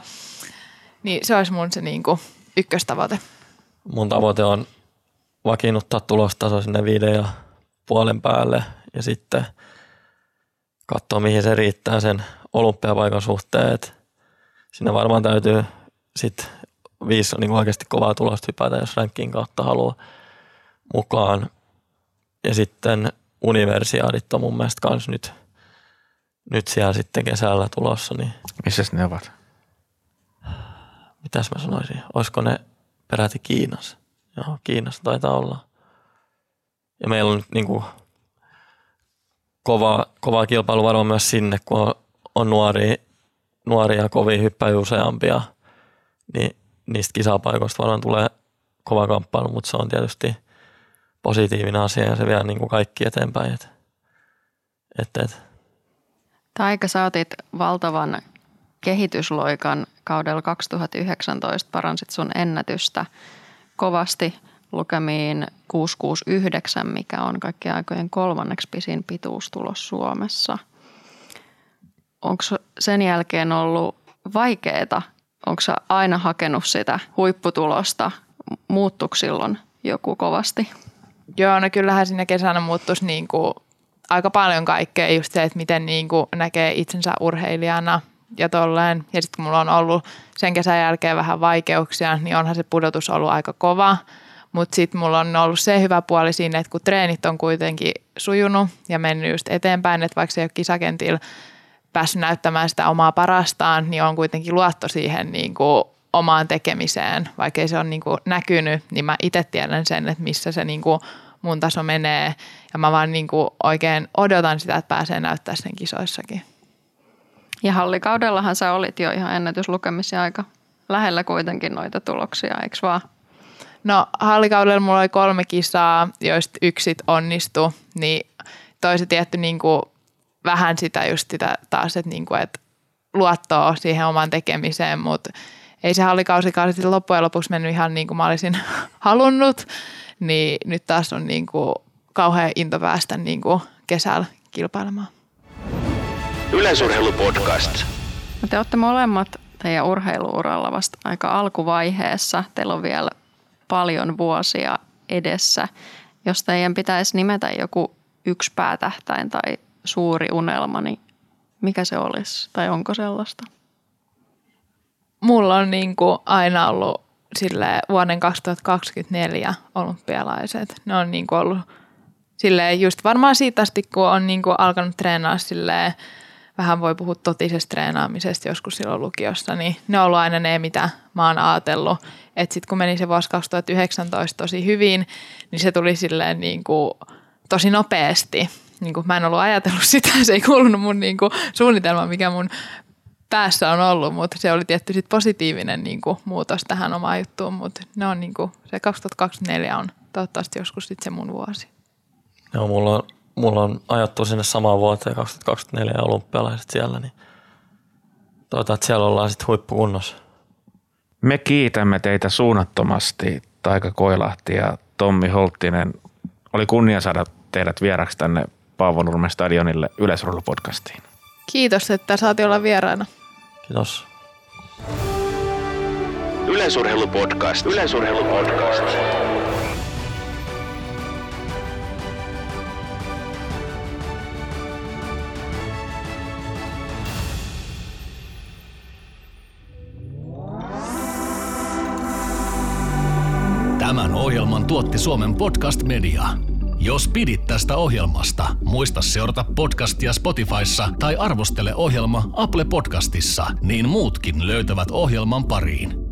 niin se olisi mun se niinku ykköstavoite. Mun tavoite on vakiinnuttaa tulostaso sinne viiden ja puolen päälle ja sitten katsoa mihin se riittää sen olympiapaikan suhteen. Siinä varmaan täytyy sitten viisi niin oikeasti kovaa tulosta hypätä, jos rankin kautta haluaa mukaan. Ja sitten universiaadit on mun mielestä kans nyt, nyt siellä sitten kesällä tulossa, niin Missä ne ovat? mitäs mä sanoisin, olisiko ne peräti Kiinassa? Joo, Kiinassa taitaa olla. Ja meillä on nyt niin kuin kova, kova kilpailu varmaan myös sinne, kun on, on nuoria, nuoria ja kovia hyppäjiä useampia, niin niistä kisapaikoista varmaan tulee kova kamppailu, mutta se on tietysti positiivinen asia ja se vie niin kuin kaikki eteenpäin. Et, et, et. Taika, sä otit valtavan kehitysloikan kaudella 2019, paransit sun ennätystä kovasti lukemiin 669, mikä on kaikkien aikojen kolmanneksi pisin pituustulos Suomessa. Onko sen jälkeen ollut vaikeeta? Onko aina hakenut sitä huipputulosta? Muuttuiko silloin joku kovasti? Joo, no kyllähän siinä kesänä muuttuisi niin kuin aika paljon kaikkea. Just se, että miten niin kuin näkee itsensä urheilijana ja tolleen. Ja sitten kun mulla on ollut sen kesän jälkeen vähän vaikeuksia, niin onhan se pudotus ollut aika kova. Mutta sitten mulla on ollut se hyvä puoli siinä, että kun treenit on kuitenkin sujunut ja mennyt just eteenpäin, että vaikka se ei ole kisakentillä päässyt näyttämään sitä omaa parastaan, niin on kuitenkin luotto siihen niin kuin omaan tekemiseen. Vaikka ei se ole niin kuin näkynyt, niin mä itse tiedän sen, että missä se niin kuin mun taso menee. Ja mä vaan niin kuin oikein odotan sitä, että pääsee näyttää sen kisoissakin. Ja hallikaudellahan sä olit jo ihan ennätyslukemisia aika lähellä kuitenkin noita tuloksia, eikö vaan? No hallikaudella mulla oli kolme kisaa, joista yksi sit onnistui, niin toiset tietty niin kuin vähän sitä just sitä taas, että, niin kuin, että luottoa siihen omaan tekemiseen, mutta ei se hallikausikaan sitten loppujen lopuksi mennyt ihan niin kuin mä olisin halunnut, niin nyt taas on niin kuin kauhean into päästä niin kuin kesällä kilpailemaan. Yleisurheilupodcast. No te olette molemmat teidän urheiluuralla vasta aika alkuvaiheessa. Teillä on vielä paljon vuosia edessä. Jos teidän pitäisi nimetä joku yksi päätähtäin tai suuri unelma, niin mikä se olisi tai onko sellaista? Mulla on niin kuin aina ollut sille vuoden 2024 olympialaiset. Ne on niin kuin ollut silleen just varmaan siitä asti, kun on niin kuin alkanut treenaa silleen, vähän voi puhua totisesta treenaamisesta joskus silloin lukiossa, niin ne on ollut aina ne, mitä mä oon ajatellut. Että sitten kun meni se vuosi 2019 tosi hyvin, niin se tuli silleen niin kuin tosi nopeasti. Niin kuin mä en ollut ajatellut sitä, se ei kuulunut mun niin kuin suunnitelmaan, mikä mun päässä on ollut, mutta se oli tietty sit positiivinen niin kuin muutos tähän omaan juttuun, mutta ne on niin kuin, se 2024 on toivottavasti joskus sitten se mun vuosi. Joo, mulla on, mulla on ajattu sinne samaan vuoteen 2024 ja olympialaiset siellä, niin toivotaan, että siellä ollaan sitten huippukunnossa. Me kiitämme teitä suunnattomasti, Taika Koilahti ja Tommi Holttinen. Oli kunnia saada teidät vieraksi tänne Paavo Nurmen stadionille Yleisurheilupodcastiin. Kiitos, että saatiin olla vieraana. Kiitos. Yleisurheilupodcast. Yleisurheilupodcast. Tämän ohjelman tuotti Suomen podcast media. Jos pidit tästä ohjelmasta, muista seurata podcastia Spotifyssa tai arvostele ohjelma Apple Podcastissa, niin muutkin löytävät ohjelman pariin.